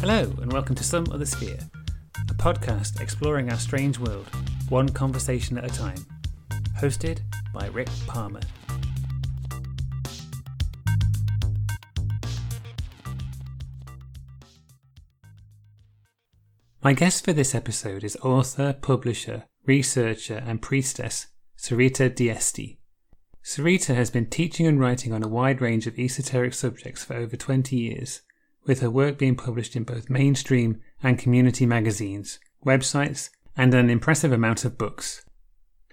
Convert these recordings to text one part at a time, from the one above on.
Hello, and welcome to Some Other Sphere, a podcast exploring our strange world, one conversation at a time. Hosted by Rick Palmer. My guest for this episode is author, publisher, researcher, and priestess Sorita d'Este. Sorita has been teaching and writing on a wide range of esoteric subjects for over 20 years, with her work being published in both mainstream and community magazines, websites, and an impressive amount of books.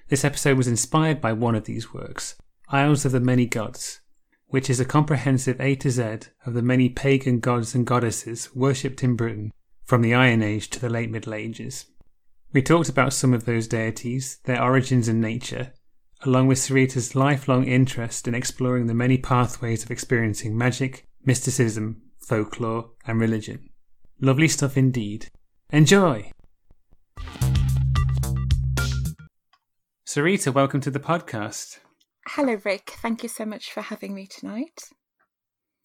This episode was inspired by one of these works, Isles of the Many Gods, which is a comprehensive A to Z of the many pagan gods and goddesses worshipped in Britain from the Iron Age to the late Middle Ages. We talked about some of those deities, their origins and nature, along with Sorita's lifelong interest in exploring the many pathways of experiencing magic, mysticism, folklore, and religion. Lovely stuff indeed. Enjoy! Sorita, welcome to the podcast. Hello, Rick. Thank you so much for having me tonight.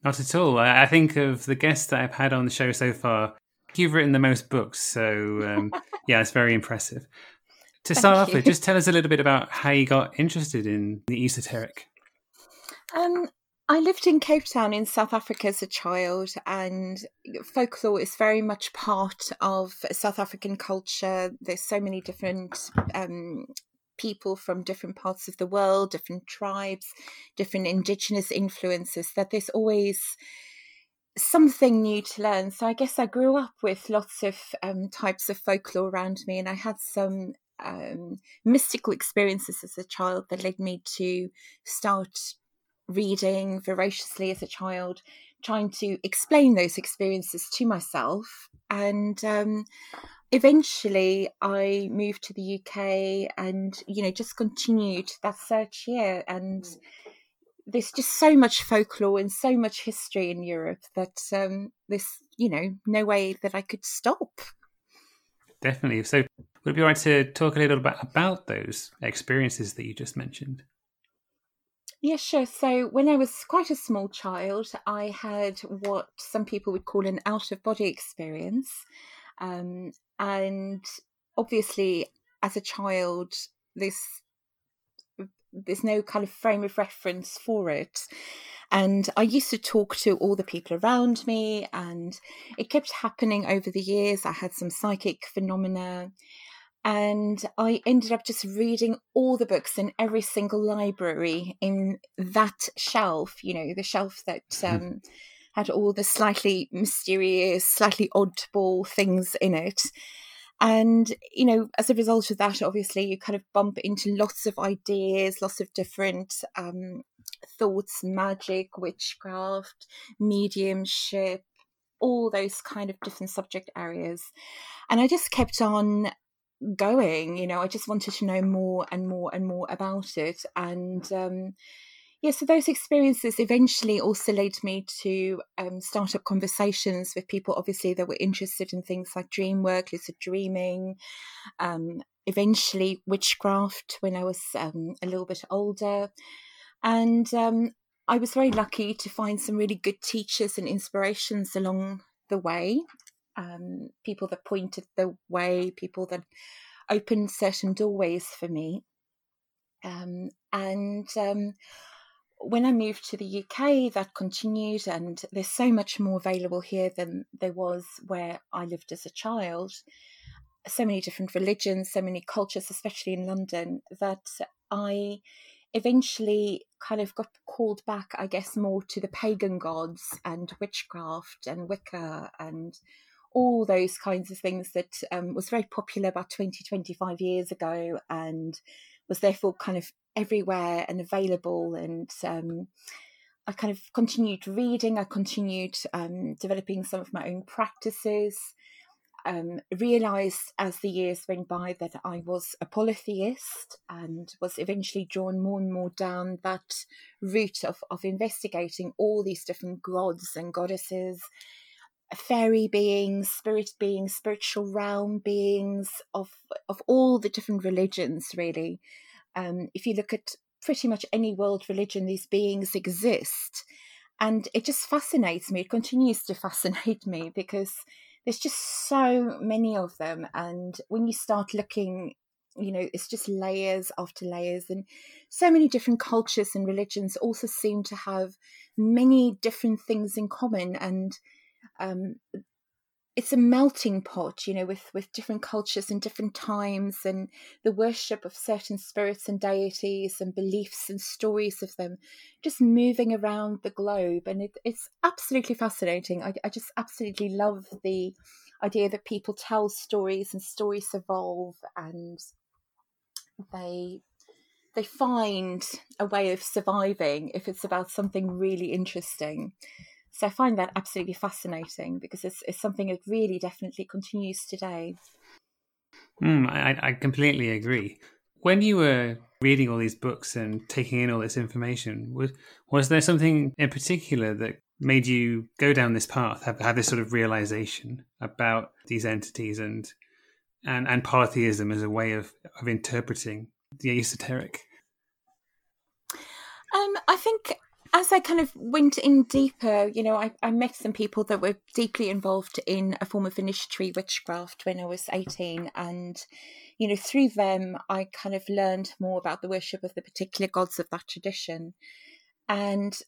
Not at all. I think of the guests that I've had on the show so far, you've written the most books, so um, yeah, it's very impressive. To start off with, just tell us a little bit about how you got interested in the esoteric. Um, I lived in Cape Town in South Africa as a child, and folklore is very much part of South African culture. There's so many different um, people from different parts of the world, different tribes, different indigenous influences, that there's always something new to learn. So I guess I grew up with lots of um, types of folklore around me, and I had some um, mystical experiences as a child that led me to start reading voraciously as a child, trying to explain those experiences to myself. And um, eventually I moved to the UK and, you know, just continued that search here. And there's just so much folklore and so much history in Europe that um, there's, you know, no way that I could stop. Definitely. So would it be right to talk a little bit about those experiences that you just mentioned? Yeah, sure. So, when I was quite a small child, I had what some people would call an out of body experience. Um, and obviously, as a child, this there's no kind of frame of reference for it. And I used to talk to all the people around me, and it kept happening over the years. I had some psychic phenomena and I ended up just reading all the books in every single library in that shelf, you know, the shelf that mm-hmm. um, had all the slightly mysterious, slightly oddball things in it. And, you know, as a result of that, obviously, you kind of bump into lots of ideas, lots of different um, thoughts, magic, witchcraft, mediumship, all those kind of different subject areas. And I just kept on going you know i just wanted to know more and more and more about it. And um yeah so those experiences eventually also led me to um, start up conversations with people obviously that were interested in things like dream work lucid dreaming um, eventually witchcraft when i was um, a little bit older. And um, i was very lucky to find some really good teachers and inspirations along the way um, people that pointed the way, people that opened certain doorways for me. Um, and um, when I moved to the UK, that continued, and there's so much more available here than there was where I lived as a child. So many different religions, so many cultures, especially in London, that I eventually kind of got called back, I guess, more to the pagan gods and witchcraft and Wicca and all those kinds of things that um, was very popular about 20, 25 years ago and was therefore kind of everywhere and available. And um, I kind of continued reading, I continued um, developing some of my own practices. Um, realized as the years went by that I was a polytheist and was eventually drawn more and more down that route of, of investigating all these different gods and goddesses fairy beings, spirit beings, spiritual realm beings of of all the different religions. Really, um, if you look at pretty much any world religion, these beings exist, and it just fascinates me. It continues to fascinate me because there's just so many of them. And when you start looking, you know, it's just layers after layers. And so many different cultures and religions also seem to have many different things in common. And um, it's a melting pot you know with with different cultures and different times and the worship of certain spirits and deities and beliefs and stories of them just moving around the globe. And it, it's absolutely fascinating. I, I just absolutely love the idea that people tell stories and stories evolve and they they find a way of surviving if it's about something really interesting so I find that absolutely fascinating because it's, it's something that really definitely continues today. Mm, I, I completely agree. When you were reading all these books and taking in all this information, was was there something in particular that made you go down this path, have, have this sort of realization about these entities and and and polytheism as a way of of interpreting the esoteric? Um, I think as I kind of went in deeper, you know, I, I met some people that were deeply involved in a form of initiatory witchcraft when I was 18. And, you know, through them, I kind of learned more about the worship of the particular gods of that tradition. And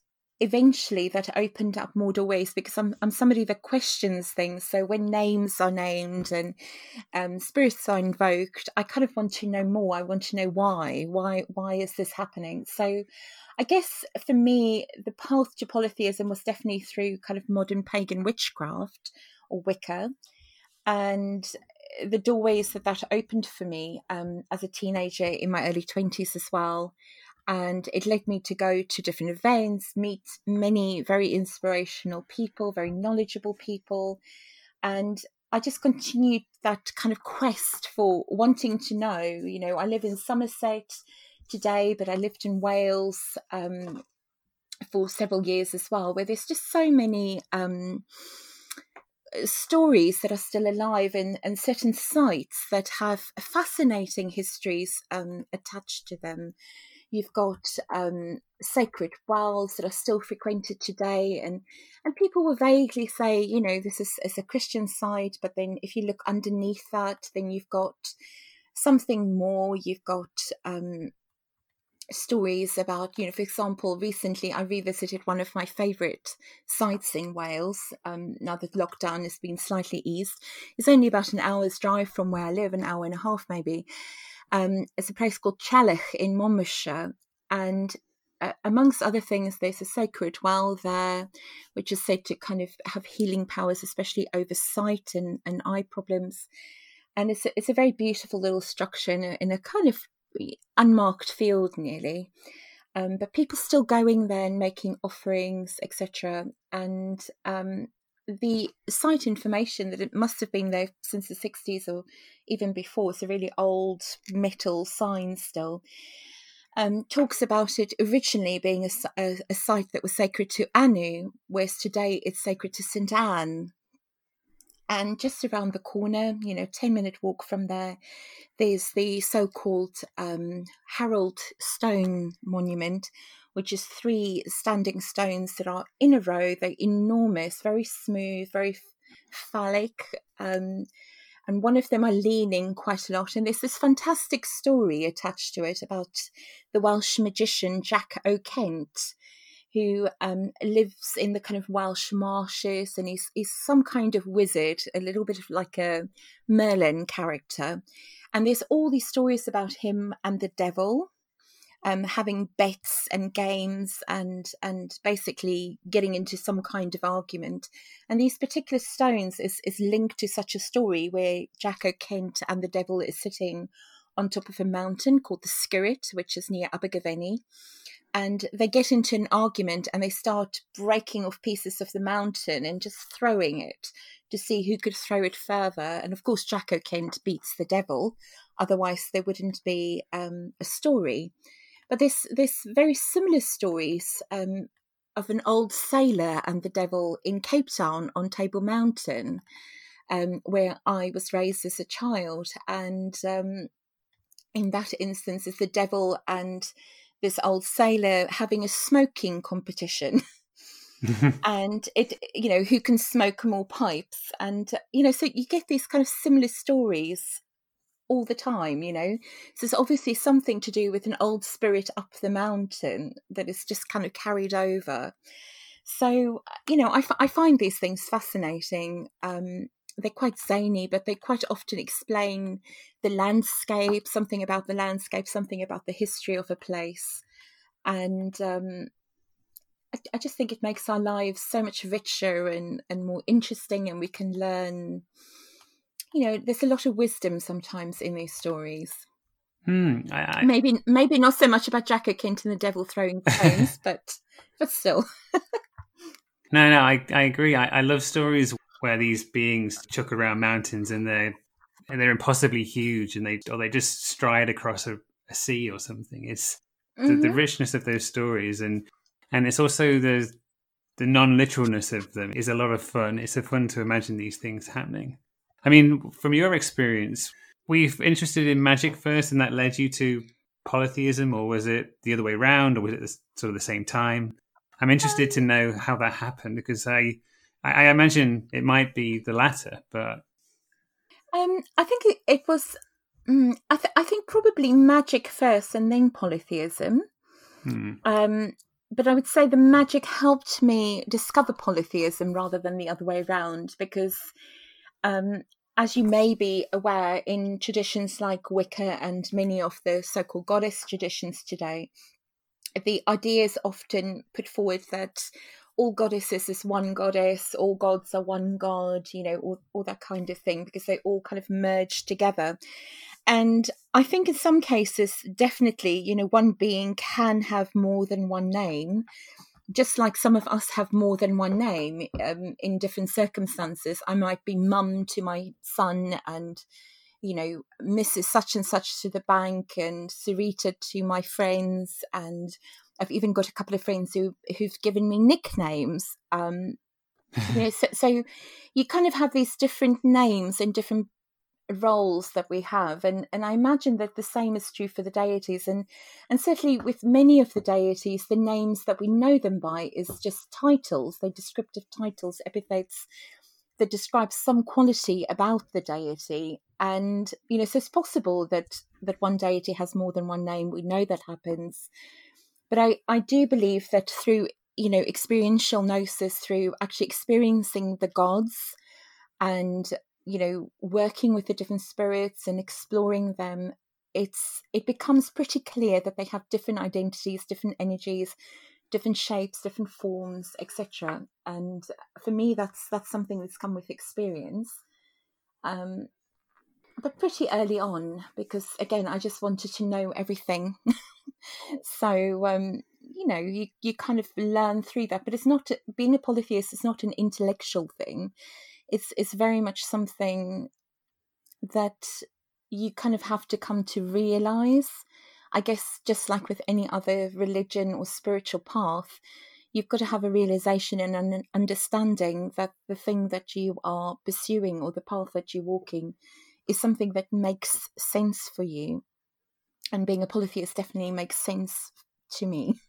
eventually that opened up more doorways because I'm I'm somebody that questions things. So when names are named and um, spirits are invoked, I kind of want to know more. I want to know why. Why why is this happening? So I guess for me, the path to polytheism was definitely through kind of modern pagan witchcraft or Wicca. And the doorways that that opened for me um, as a teenager in my early 20s as well and it led me to go to different events, meet many very inspirational people, very knowledgeable people, and I just continued that kind of quest for wanting to know. You know, I live in Somerset today, but I lived in Wales um, for several years as well, where there's just so many. Um, stories that are still alive and, and certain sites that have fascinating histories um, attached to them You've got um, sacred wells that are still frequented today, and and people will vaguely say, you know, this is, is a Christian site, but then if you look underneath that, then you've got something more. You've got um, stories about, you know, for example, recently I revisited one of my favourite sites in Wales. Um, now that lockdown has been slightly eased, it's only about an hour's drive from where I live, an hour and a half maybe. Um, it's a place called Trellech in Monmouthshire, and uh, amongst other things, there's a sacred well there, which is said to kind of have healing powers, especially over sight and, and eye problems. And it's a, it's a very beautiful little structure in a, in a kind of unmarked field nearly. Um, but people still going there and making offerings, etc. And um, the site information that it must have been there since the 60s or even before, it's a really old metal sign still, um, talks about it originally being a, a, a, site that was sacred to Anu, whereas today it's sacred to St. Anne. And just around the corner, you know, 10 minute walk from there, there's the so called um, Harold Stone Monument, which is three standing stones that are in a row. They're enormous, very smooth, very phallic. Um, and one of them are leaning quite a lot. And there's this fantastic story attached to it about the Welsh magician Jack O'Kent, who um, lives in the kind of Welsh marshes, and he's, he's some kind of wizard, a little bit of like a Merlin character. And there's all these stories about him and the devil um, having bets and games and and basically getting into some kind of argument. And these particular stones is, is linked to such a story where Jack O'Kent and the devil is sitting on top of a mountain called the Skirrid, which is near Abergavenny. And they get into an argument and they start breaking off pieces of the mountain and just throwing it to see who could throw it further. And of course, Jack O'Kent beats the devil, otherwise, there wouldn't be um, a story. But this this very similar stories um, of an old sailor and the devil in Cape Town on Table Mountain, um, where I was raised as a child, and um, in that instance, is the devil and this old sailor having a smoking competition. and it you know who can smoke more pipes? And you know so you get these kind of similar stories all the time you know? So it's obviously something to do with an old spirit up the mountain that is just kind of carried over. So you know I, f- I find these things fascinating. Um they're quite zany but they quite often explain the landscape something about the landscape something about the history of a place. And um I, I just think it makes our lives so much richer and, and more interesting, and we can learn. You know, there's a lot of wisdom sometimes in these stories. Hmm, I, I... Maybe, maybe not so much about Jack O'Kent and the devil throwing stones, but but still. no, no, I I agree. I, I love stories where these beings chuck around mountains and they're and they're impossibly huge and they or they just stride across a, a sea or something. It's the, mm-hmm. the, richness of those stories and and it's also the the non-literalness of them is a lot of fun. It's a fun to imagine these things happening. I mean, from your experience, were you interested in magic first, and that led you to polytheism, or was it the other way around, or was it sort of the same time? I'm interested to know how that happened because I, I, imagine it might be the latter, but um, I think it, it was. Um, I, th- I think probably magic first, and then polytheism. Hmm. Um, but I would say the magic helped me discover polytheism rather than the other way around because, um, as you may be aware, in traditions like Wicca and many of the so called goddess traditions today, the idea is often put forward that all goddesses is one goddess, all gods are one god, you know, all, all that kind of thing, because they all kind of merge together. And I think in some cases, definitely, you know, one being can have more than one name, just like some of us have more than one name um, in different circumstances. I might be mum to my son and, you know, Mrs. Such and Such to the bank and Sorita to my friends. And I've even got a couple of friends who, who've given me nicknames. Um, you know, so, so you kind of have these different names in different roles that we have and and I imagine that the same is true for the deities and and certainly with many of the deities the names that we know them by is just titles they're descriptive titles epithets that describe some quality about the deity. And you know so it's possible that that one deity has more than one name we know that happens. But I I do believe that through you know experiential gnosis through actually experiencing the gods and you know working with the different spirits and exploring them it's it becomes pretty clear that they have different identities different energies different shapes different forms etc and for me that's that's something that's come with experience. Um but pretty early on because again i just wanted to know everything. So um you know you you kind of learn through that but it's not being a polytheist is not an intellectual thing it's it's very much something that you kind of have to come to realize. I guess just like with any other religion or spiritual path you've got to have a realization and an understanding that the thing that you are pursuing or the path that you're walking is something that makes sense for you. And being a polytheist definitely makes sense to me.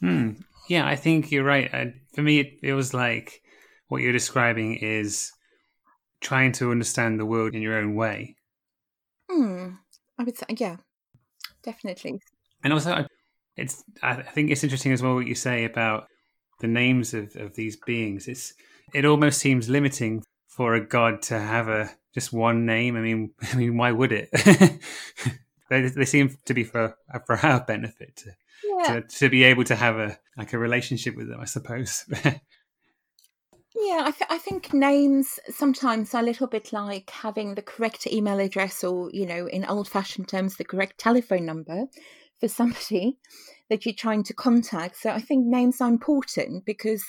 Hmm. yeah i think you're right. I, for me it, it was like what you're describing is trying to understand the world in your own way. Hmm. I would say, yeah, definitely. And also, it's I think it's interesting as well what you say about the names of, of these beings. It's it almost seems limiting for a god to have a just one name. I mean, I mean, why would it? they, they seem to be for for our benefit to, yeah. to, to be able to have a like a relationship with them, I suppose. Yeah, I, th- I think names sometimes are a little bit like having the correct email address or, you know, in old fashioned terms, the correct telephone number for somebody that you're trying to contact. So I think names are important because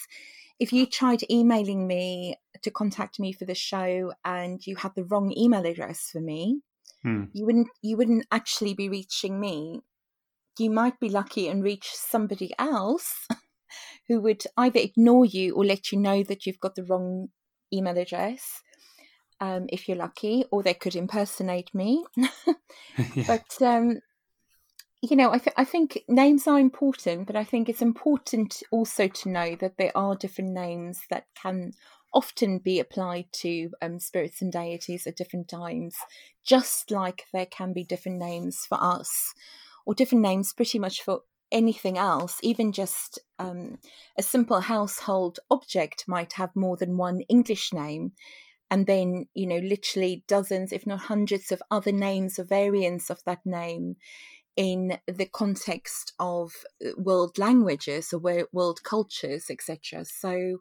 if you tried emailing me to contact me for the show and you had the wrong email address for me, hmm. you wouldn't you wouldn't actually be reaching me. You might be lucky and reach somebody else who would either ignore you or let you know that you've got the wrong email address um, if you're lucky, or they could impersonate me. yeah. But um, you know, I, th- I think names are important, but I think it's important also to know that there are different names that can often be applied to um, spirits and deities at different times, just like there can be different names for us or different names pretty much for anything else, even just um, a simple household object might have more than one English name. And then, you know, literally dozens, if not hundreds, of other names or variants of that name in the context of uh, world languages or world cultures, etc. So,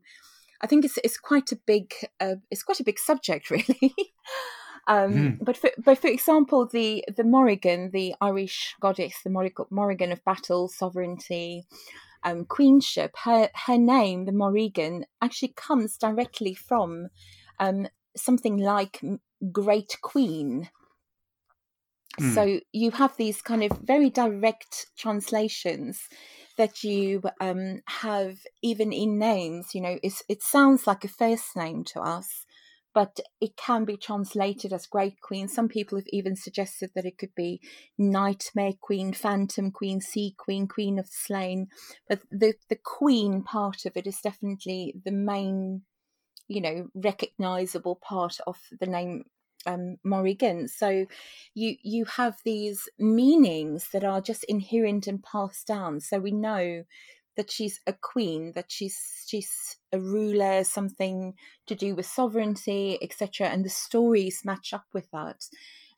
I think it's it's quite a big uh, it's quite a big subject, really. Um, mm. But for but for example, the the Morrigan, the Irish goddess, the Morrigan of battle, sovereignty, um, queenship, her her name, the Morrigan, actually comes directly from um, something like Great Queen. Mm. So you have these kind of very direct translations that you um, have even in names. You know, it sounds like a first name to us, but it can be translated as Great Queen. Some people have even suggested that it could be Nightmare Queen, Phantom Queen, Sea Queen, Queen of Slain. But the the Queen part of it is definitely the main, you know, recognizable part of the name um, Morrigan. So you you have these meanings that are just inherent and passed down. So we know that she's a queen, that she's she's a ruler, something to do with sovereignty, etc. And the stories match up with that.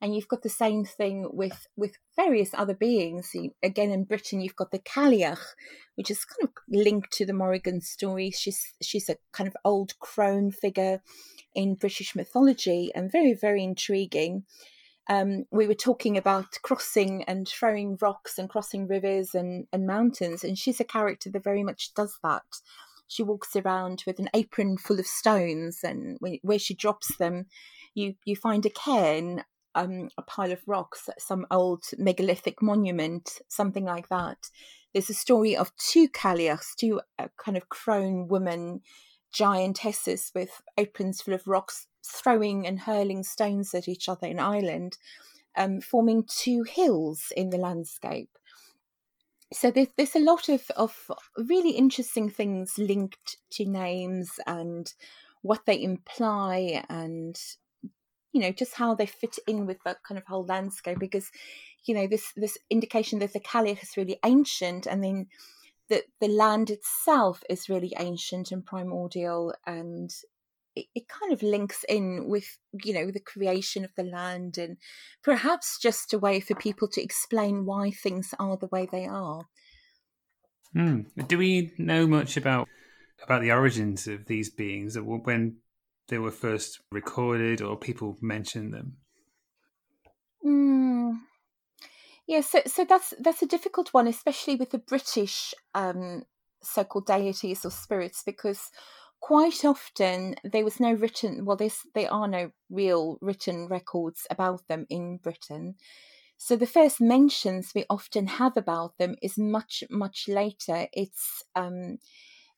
And you've got the same thing with with various other beings. Again, in Britain, you've got the Cailleach, which is kind of linked to the Morrigan story. She's she's a kind of old crone figure in British mythology and very, very intriguing. Um, we were talking about crossing and throwing rocks and crossing rivers and, and mountains, and she's a character that very much does that. She walks around with an apron full of stones, and when, where she drops them, you you find a cairn, um, a pile of rocks, some old megalithic monument, something like that. There's a story of two Cailleachs, two uh, kind of crone women giantesses with aprons full of rocks throwing and hurling stones at each other in Ireland, um, forming two hills in the landscape. So there's, there's a lot of, of really interesting things linked to names and what they imply and you know just how they fit in with that kind of whole landscape because you know this this indication that the Cailleach is really ancient and then that the land itself is really ancient and primordial and it, it, kind of links in with you know the creation of the land and perhaps just a way for people to explain why things are the way they are mm. do we know much about about the origins of these beings when they were first recorded or people mentioned them mm. Yeah, so so that's that's a difficult one, especially with the British um, so-called deities or spirits, because quite often there was no written well, there's there are no real written records about them in Britain. So the first mentions we often have about them is much much later. It's um,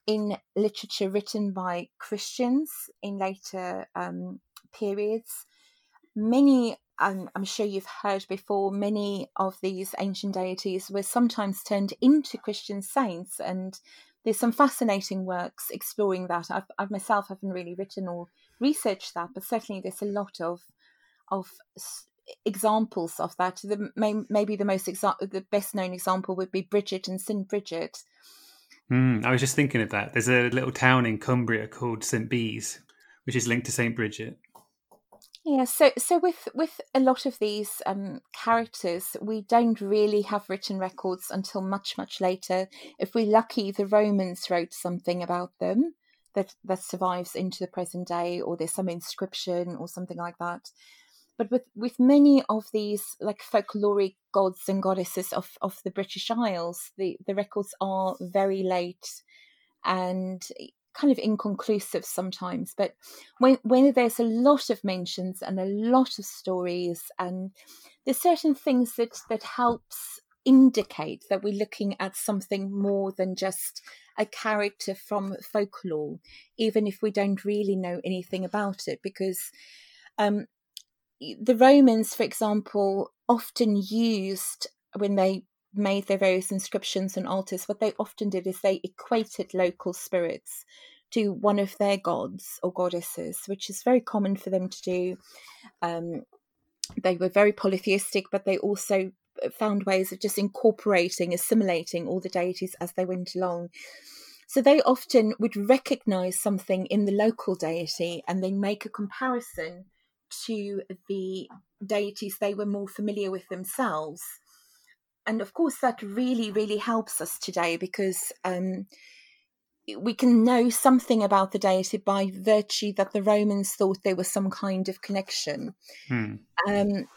in literature written by Christians in later um, periods. Many I'm, I'm, sure you've heard before, many of these ancient deities were sometimes turned into Christian saints, and there's some fascinating works exploring that. I've, I myself haven't really written or researched that, but certainly there's a lot of of examples of that. The may, maybe the most exa- the best known example would be Bridget and Saint Bridget. Mm, I was just thinking of that. There's a little town in Cumbria called St Bees, which is linked to Saint Bridget. Yeah, so so with with a lot of these um, characters, we don't really have written records until much much later. If we're lucky, the Romans wrote something about them that that survives into the present day, or there's some inscription or something like that. But with with many of these like folkloric gods and goddesses of of the British Isles, the the records are very late, and kind of inconclusive sometimes. But when when there's a lot of mentions and a lot of stories, and there's certain things that that helps indicate that we're looking at something more than just a character from folklore, even if we don't really know anything about it, because um, the Romans, for example, often used when they made their various inscriptions and altars, what they often did is they equated local spirits to one of their gods or goddesses, which is very common for them to do. Um, they were very polytheistic, but they also found ways of just incorporating, assimilating all the deities as they went along. So they often would recognize something in the local deity and then make a comparison to the deities they were more familiar with themselves. And of course, that really, really helps us today because um, we can know something about the deity by virtue that the Romans thought there was some kind of connection. Hmm. Um,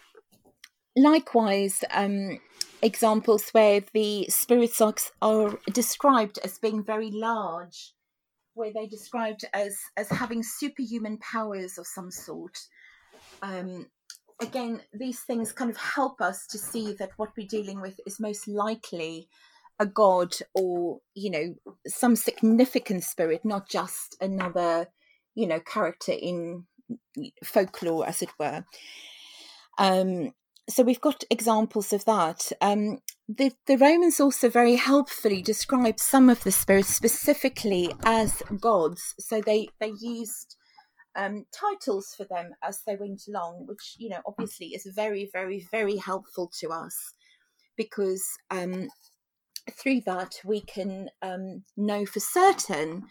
likewise, um, examples where the spirits are, are described as being very large, where they described as as having superhuman powers of some sort. Um, again, these things kind of help us to see that what we're dealing with is most likely a god or you know some significant spirit, not just another you know character in folklore, as it were. Um, so we've got examples of that. Um, the, the Romans also very helpfully describe some of the spirits specifically as gods. So they they used um, titles for them as they went along, which you know obviously is very very very helpful to us because um, through that we can um, know for certain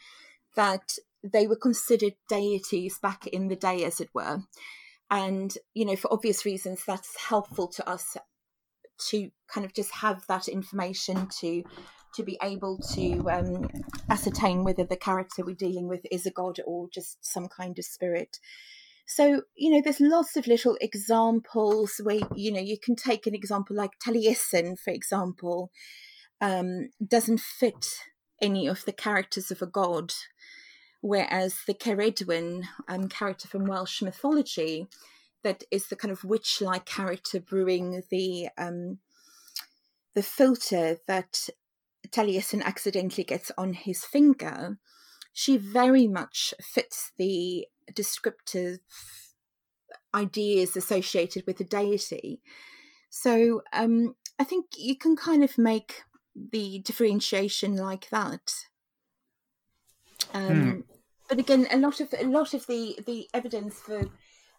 that they were considered deities back in the day, as it were. And you know for obvious reasons that's helpful to us to kind of just have that information to to be able to um, ascertain whether the character we're dealing with is a god or just some kind of spirit. So you know there's lots of little examples where you know you can take an example like taliesin for example um, doesn't fit any of the characters of a god whereas the Ceridwen um, character from Welsh mythology, that is the kind of witch-like character brewing the um, the philtre that Taliesin accidentally gets on his finger, she very much fits the descriptive ideas associated with the deity. So um, I think you can kind of make the differentiation like that. Um, hmm. But again, a lot of a lot of the the evidence for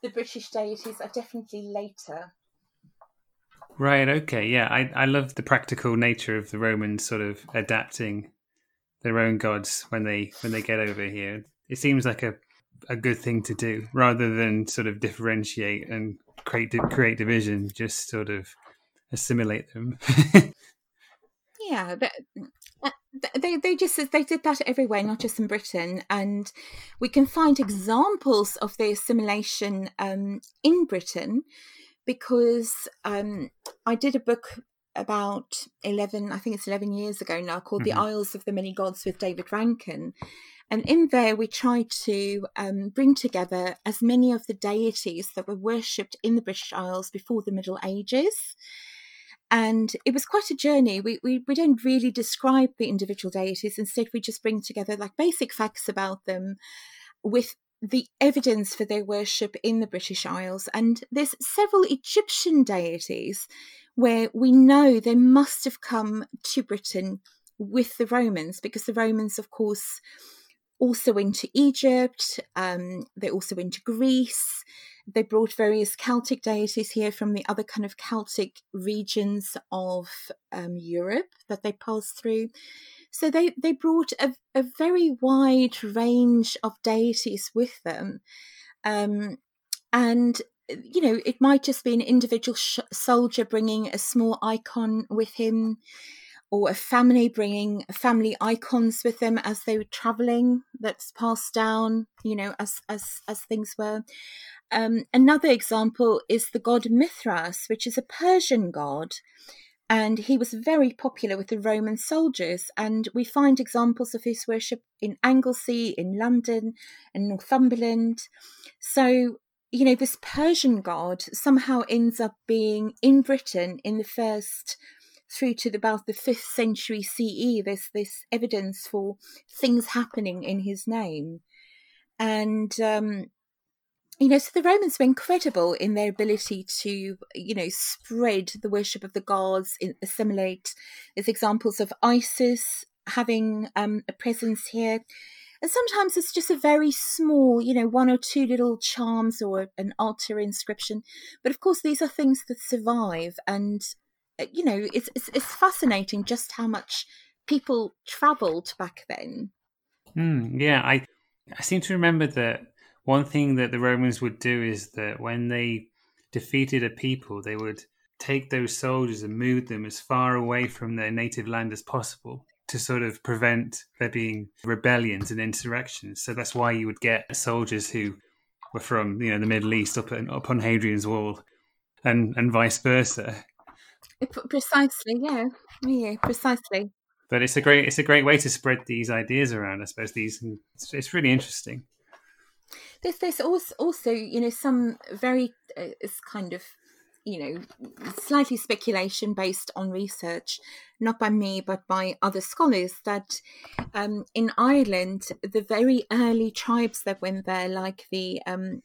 the British deities are definitely later. Right. Okay. Yeah. I I love the practical nature of the Romans sort of adapting their own gods when they when they get over here. It seems like a a good thing to do rather than sort of differentiate and create create division. Just sort of assimilate them. yeah, but they they just they did that everywhere, not just in Britain, and we can find examples of the assimilation um, in Britain because um, I did a book about 11 i think it's 11 years ago now called mm-hmm. the isles of the many gods with david rankine and in there we tried to um, bring together as many of the deities that were worshipped in the british isles before the middle ages and it was quite a journey. We, we, we don't really describe the individual deities. Instead, we just bring together like basic facts about them with the evidence for their worship in the British Isles. And there's several Egyptian deities where we know they must have come to Britain with the Romans because the Romans, of course, also into Egypt, um, they also into Greece. They brought various Celtic deities here from the other kind of Celtic regions of um, Europe that they passed through. So they, they brought a, a very wide range of deities with them. Um, and, you know, it might just be an individual sh- soldier bringing a small icon with him or a family bringing family icons with them as they were traveling that's passed down you know as as as things were. Um, another example is the god mithras which is a persian god and he was very popular with the roman soldiers and we find examples of his worship in anglesey in london and northumberland. So you know this persian god somehow ends up being in britain in the first through to about the fifth century CE, there's this evidence for things happening in his name. And um, you know, so the Romans were incredible in their ability to, you know, spread the worship of the gods, assimilate. There's examples of Isis having um, a presence here. And sometimes it's just a very small, you know, one or two little charms or an altar inscription. But of course, these are things that survive. And, you know, it's, it's, it's fascinating just how much people travelled back then. Mm, yeah, I, I seem to remember that one thing that the Romans would do is that when they defeated a people, they would take those soldiers and move them as far away from their native land as possible to sort of prevent there being rebellions and insurrections. So that's why you would get soldiers who were from you know the Middle East up, in, up on Hadrian's Wall, and and vice versa. Precisely, yeah, yeah, precisely. But it's a great it's a great way to spread these ideas around. I suppose these it's, it's really interesting. There's there's also also you know some very uh, it's kind of you know slightly speculation based on research, not by me but by other scholars that um, in Ireland the very early tribes that went there, like the um,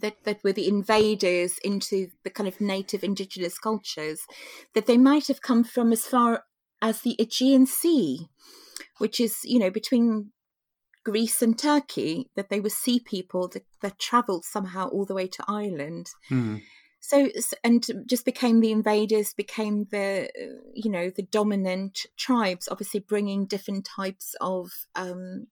that, that were the invaders into the kind of native indigenous cultures, that they might have come from as far as the Aegean Sea, which is, you know, between Greece and Turkey, that they were sea people that, that traveled somehow all the way to Ireland. Mm. So, and just became the invaders, became the, you know, the dominant tribes, obviously bringing different types of um,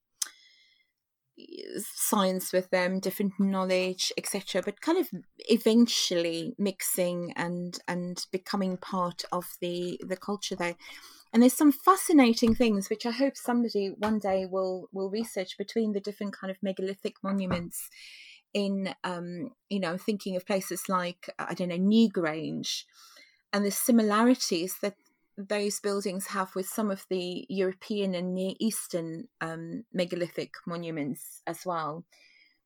science with them, different knowledge, etc. But kind of eventually mixing and and becoming part of the the culture there. And there's some fascinating things which I hope somebody one day will will research between the different kind of megalithic monuments in um, you know thinking of places like I don't know Newgrange and the similarities that those buildings have with some of the European and Near Eastern um, megalithic monuments as well,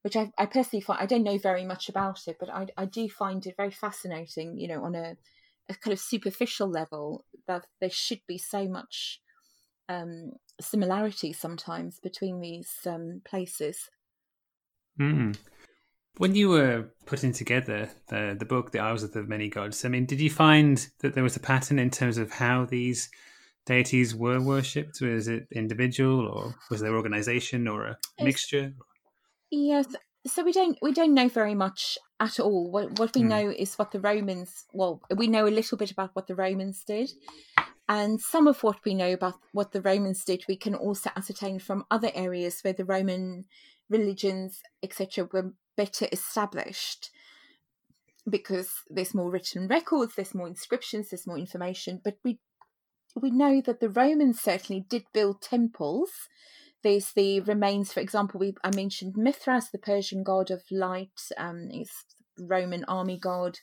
which I, I, personally find I don't know very much about it, but I, I do find it very fascinating. You know, on a a kind of superficial level that there should be so much um, similarity sometimes between these um, places. Mm. When you were putting together the the book, The Isles of the Many Gods, I mean, did you find that there was a pattern in terms of how these deities were worshipped? Was it individual, or was there organization, or a mixture? Yes, so we don't we don't know very much at all. What what we mm. know is what the Romans well, we know a little bit about what the Romans did. And some of what we know about what the Romans did, we can also ascertain from other areas where the Roman religions, etc., were better established because there's more written records, there's more inscriptions, there's more information. But we we know that the Romans certainly did build temples there's the remains, for example, we I mentioned Mithras, the Persian god of light, um, he's Roman army god.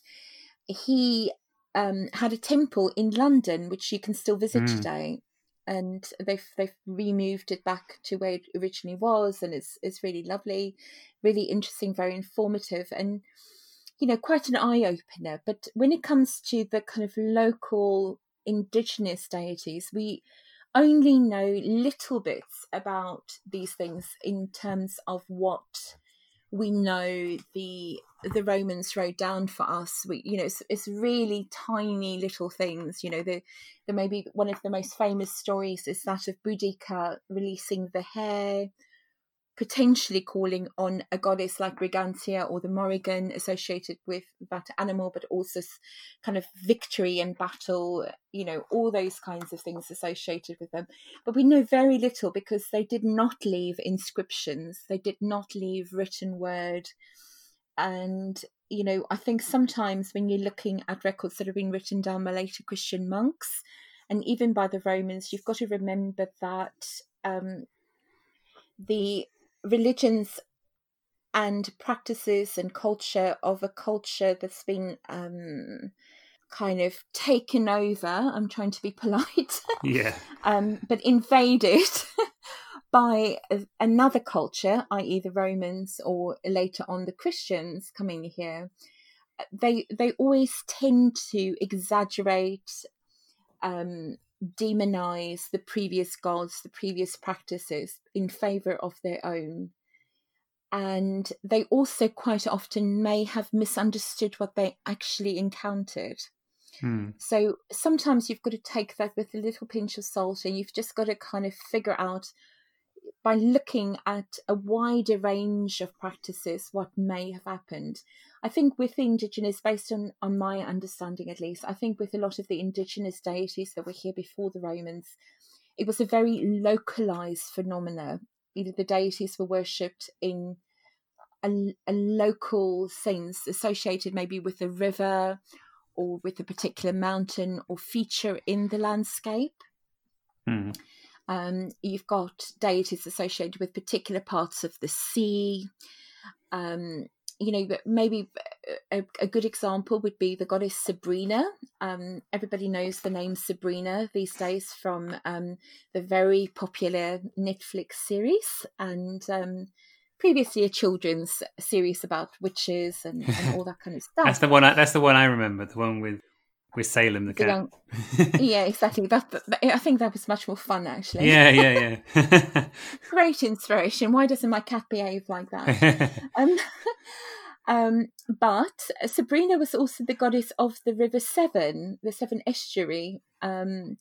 He um, had a temple in London, which you can still visit mm. today, and they've they've removed it back to where it originally was, and it's it's really lovely, really interesting, very informative, and you know quite an eye opener. But when it comes to the kind of local indigenous deities, we only know little bits about these things in terms of what we know the the Romans wrote down for us. We, you know, it's, it's really tiny little things. You know, the the maybe one of the most famous stories is that of Boudica releasing the hare potentially calling on a goddess like Brigantia or the Morrigan associated with that animal, but also kind of victory and battle, you know, all those kinds of things associated with them. But we know very little because they did not leave inscriptions, they did not leave written word. And, you know, I think sometimes when you're looking at records that have been written down by later Christian monks, and even by the Romans, you've got to remember that um, the religions and practices and culture of a culture that's been um, kind of taken over. I'm trying to be polite. Yeah. um, but invaded by another culture, i.e., the Romans or later on the Christians coming here. They they always tend to exaggerate um, demonize the previous gods, the previous practices in favor of their own. and they also quite often may have misunderstood what they actually encountered. Hmm. So sometimes you've got to take that with a little pinch of salt, and you've just got to kind of figure out by looking at a wider range of practices what may have happened. I think with the indigenous, based on, on my understanding at least, I think with a lot of the indigenous deities that were here before the Romans, it was a very localized phenomena. Either the deities were worshipped in a, a local sense associated maybe with a river or with a particular mountain or feature in the landscape. Hmm. Um, you've got deities associated with particular parts of the sea. Um, you know, maybe a, a, good example would be the goddess Sabrina. Um, everybody knows the name Sabrina these days from um, the very popular Netflix series and um, previously a children's series about witches and, and all that kind of stuff. that's the one. I, that's the one I remember. The one with with Salem the, cat. Yeah, exactly. But, I think that was much more fun, actually. Yeah, yeah, yeah. Great inspiration. Why doesn't my cat behave like that? um, um, but Sabrina was also the goddess of the River Severn, the Severn estuary. Um,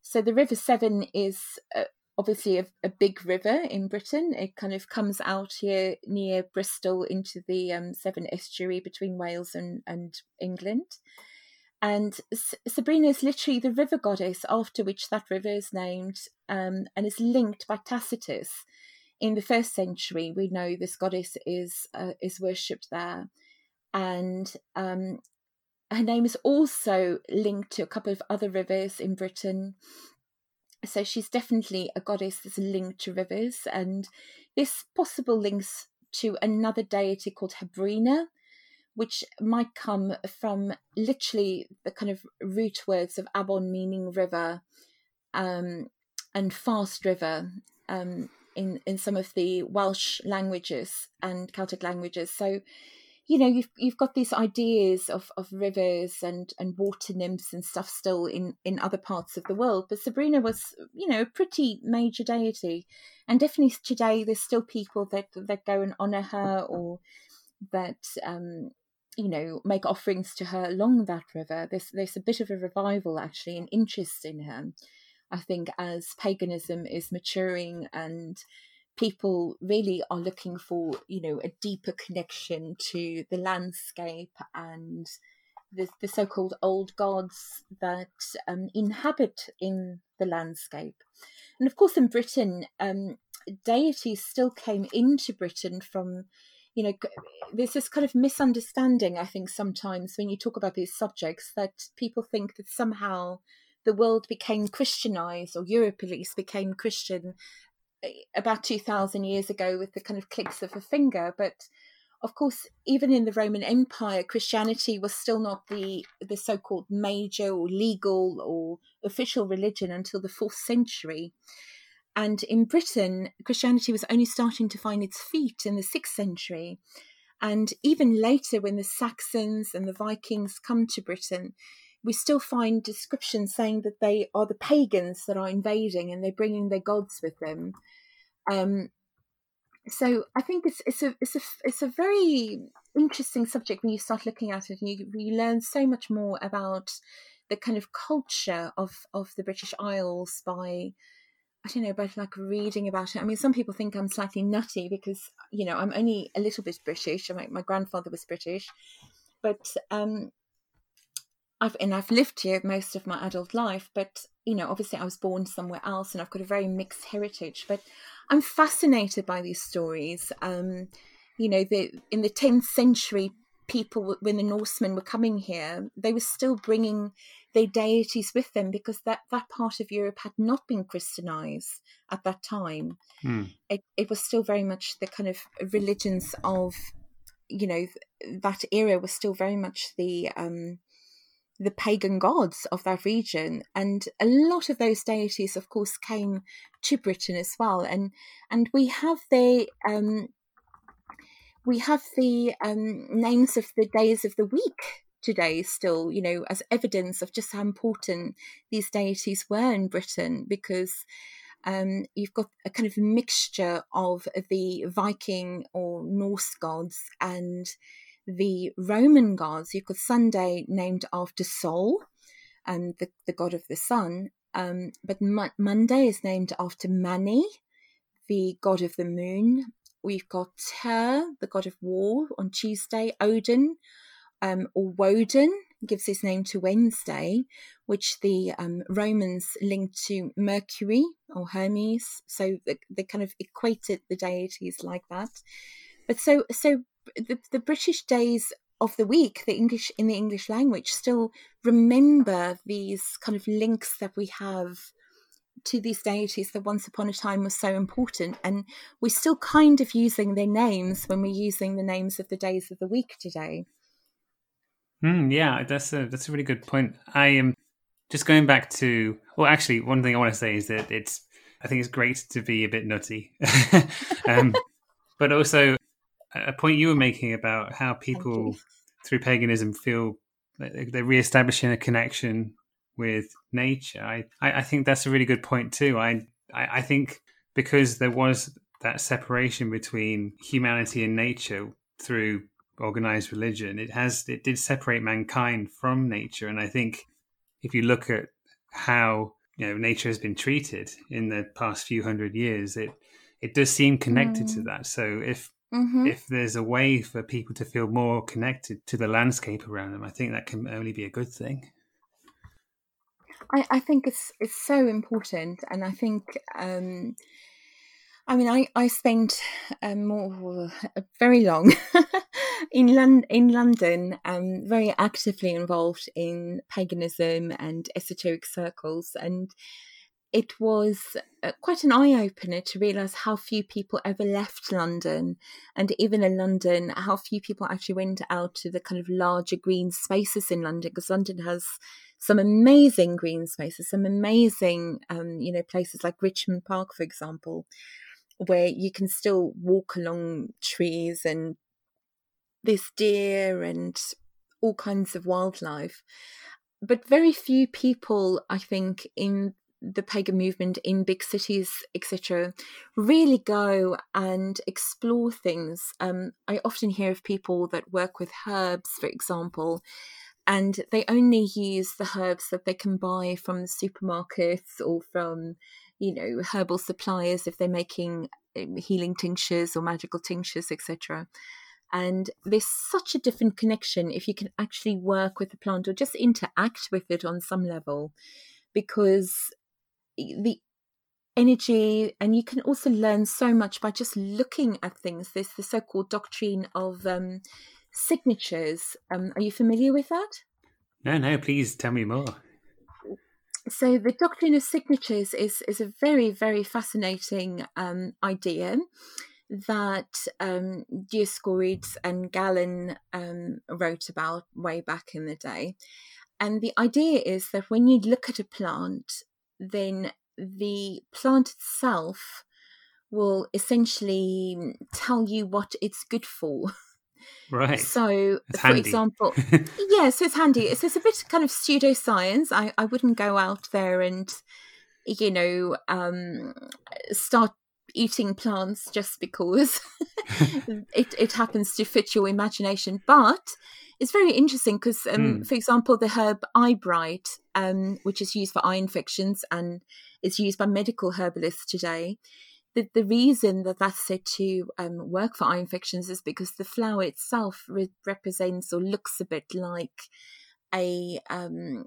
so the River Severn is uh, obviously a, a, big river in Britain. It kind of comes out here near Bristol into the um, Severn estuary between Wales and, and England. And S- Sabrina is literally the river goddess after which that river is named um, and is linked by Tacitus. In the first century, we know this goddess is uh, is worshipped there, and um, her name is also linked to a couple of other rivers in Britain. So she's definitely a goddess that's linked to rivers, and this possible links to another deity called Hebrina, which might come from literally the kind of root words of Abon meaning river um, and fast river um, in, in some of the Welsh languages and Celtic languages. So, you know, you've you've got these ideas of, of rivers and, and water nymphs and stuff still in, in other parts of the world. But Sabrina was, you know, a pretty major deity. And definitely today there's still people that that go and honour her or that um, you know, make offerings to her along that river. There's there's a bit of a revival actually, an interest in her. I think as paganism is maturing and people really are looking for, you know, a deeper connection to the landscape and the, the so-called old gods that um, inhabit in the landscape. And of course, in Britain, um, deities still came into Britain from you know there's this kind of misunderstanding i think sometimes when you talk about these subjects that people think that somehow the world became christianized or europe at least became christian eh, about 2000 years ago with the kind of clicks of a finger. But of course even in the roman empire christianity was still not the the so-called major or legal or official religion until the fourth century and in Britain, Christianity was only starting to find its feet in the sixth century. And even later, when the Saxons and the Vikings come to Britain, we still find descriptions saying that they are the pagans that are invading and they're bringing their gods with them. Um, so I think it's it's a it's a it's a very interesting subject when you start looking at it and you, you learn so much more about the kind of culture of of the British Isles by I don't know, but like reading about it. I mean, some people think I'm slightly nutty because, you know, I'm only a little bit British. Mean, my grandfather was British, but um, I've and I've lived here most of my adult life. But you know, obviously, I was born somewhere else, and I've got a very mixed heritage. But I'm fascinated by these stories. Um, you know, the in the 10th century, people when the Norsemen were coming here, they were still bringing their deities with them because that, that part of Europe had not been Christianized at that time. Mm. It, it was still very much the kind of religions of, you know, that era was still very much the um, the pagan gods of that region, and a lot of those deities, of course, came to Britain as well. And and we have the um, we have the um, names of the days of the week today still, you know, as evidence of just how important these deities were in Britain because um, you've got a kind of mixture of the Viking or Norse gods and the Roman gods. You've got Sunday named after Sol, um, the, the god of the sun, um, but Mo- Monday is named after Mani, the god of the moon. We've got Tyr, the god of war, on Tuesday, Odin, um, or Woden gives his name to Wednesday, which the um, Romans linked to Mercury or Hermes. So they, they, kind of equated the deities like that. But so so the, the British days of the week, the English in the English language, still remember these kind of links that we have to these deities that once upon a time was so important and we're still kind of using their names when we're using the names of the days of the week today. Mm, yeah, that's a that's a really good point. I am just going back to well, actually, one thing I want to say is that it's I think it's great to be a bit nutty, um, but also a point you were making about how people through paganism feel they're reestablishing a connection with nature. I, I, think that's a really good point too. I, I I think because there was that separation between humanity and nature through organized religion, it has it did separate mankind from nature, and I think if you look at how you know nature has been treated in the past few hundred years, it it does seem connected mm. to that. So if mm-hmm. if there's a way for people to feel more connected to the landscape around them, I think that can only be a good thing. I, I think it's it's so important, and I think um, I mean, I I spent um, more very long in London. In London, um, very actively involved in paganism and esoteric circles, and it was uh, quite an eye opener to realise how few people ever left London, and even in London, how few people actually went out to the kind of larger green spaces in London, because London has some amazing green spaces, some amazing, um, you know, places like Richmond Park, for example, where you can still walk along trees and this deer and all kinds of wildlife. But very few people, I think, in the pagan movement in big cities, etc., really go and explore things. Um, I often hear of people that work with herbs, for example, and they only use the herbs that they can buy from the supermarkets or from you know herbal suppliers if they're making um, healing tinctures or magical tinctures etc and there's such a different connection if you can actually work with the plant or just interact with it on some level because the energy and you can also learn so much by just looking at things. There's the so-called doctrine of um, signatures. Um, are you familiar with that? No no please tell me more. So the doctrine of signatures is is a very very fascinating um, idea that um, Dioscorides and Galen um, wrote about way back in the day. And the idea is that when you look at a plant, then the plant itself will essentially tell you what it's good for. Right. So, it's for handy. example, yeah, so it's handy. It's, it's a bit kind of pseudoscience. I, I wouldn't go out there and, you know, um, start eating plants just because it, it happens to fit your imagination. But it's very interesting because, um, mm. for example, the herb eyebright, um, which is used for eye infections and is used by medical herbalists today, the, the reason that that's said to um, work for eye infections is because the flower itself re- represents or looks a bit like a um,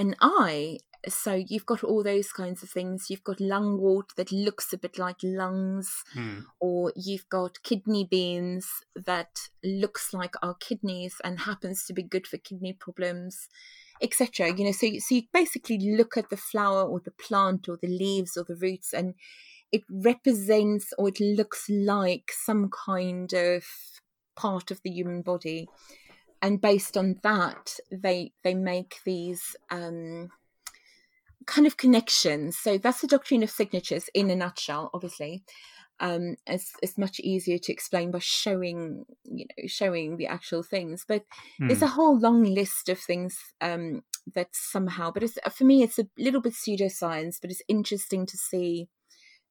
an eye. So you've got all those kinds of things. You've got lungwort that looks a bit like lungs, mm. or you've got kidney beans that looks like our kidneys and happens to be good for kidney problems etc you know so you, so you basically look at the flower or the plant or the leaves or the roots and it represents or it looks like some kind of part of the human body and based on that they they make these um, kind of connections so that's the doctrine of signatures in a nutshell obviously um, it's, it's much easier to explain by showing you know showing the actual things but mm. there's a whole long list of things um, that somehow but it's, for me it's a little bit pseudoscience but it's interesting to see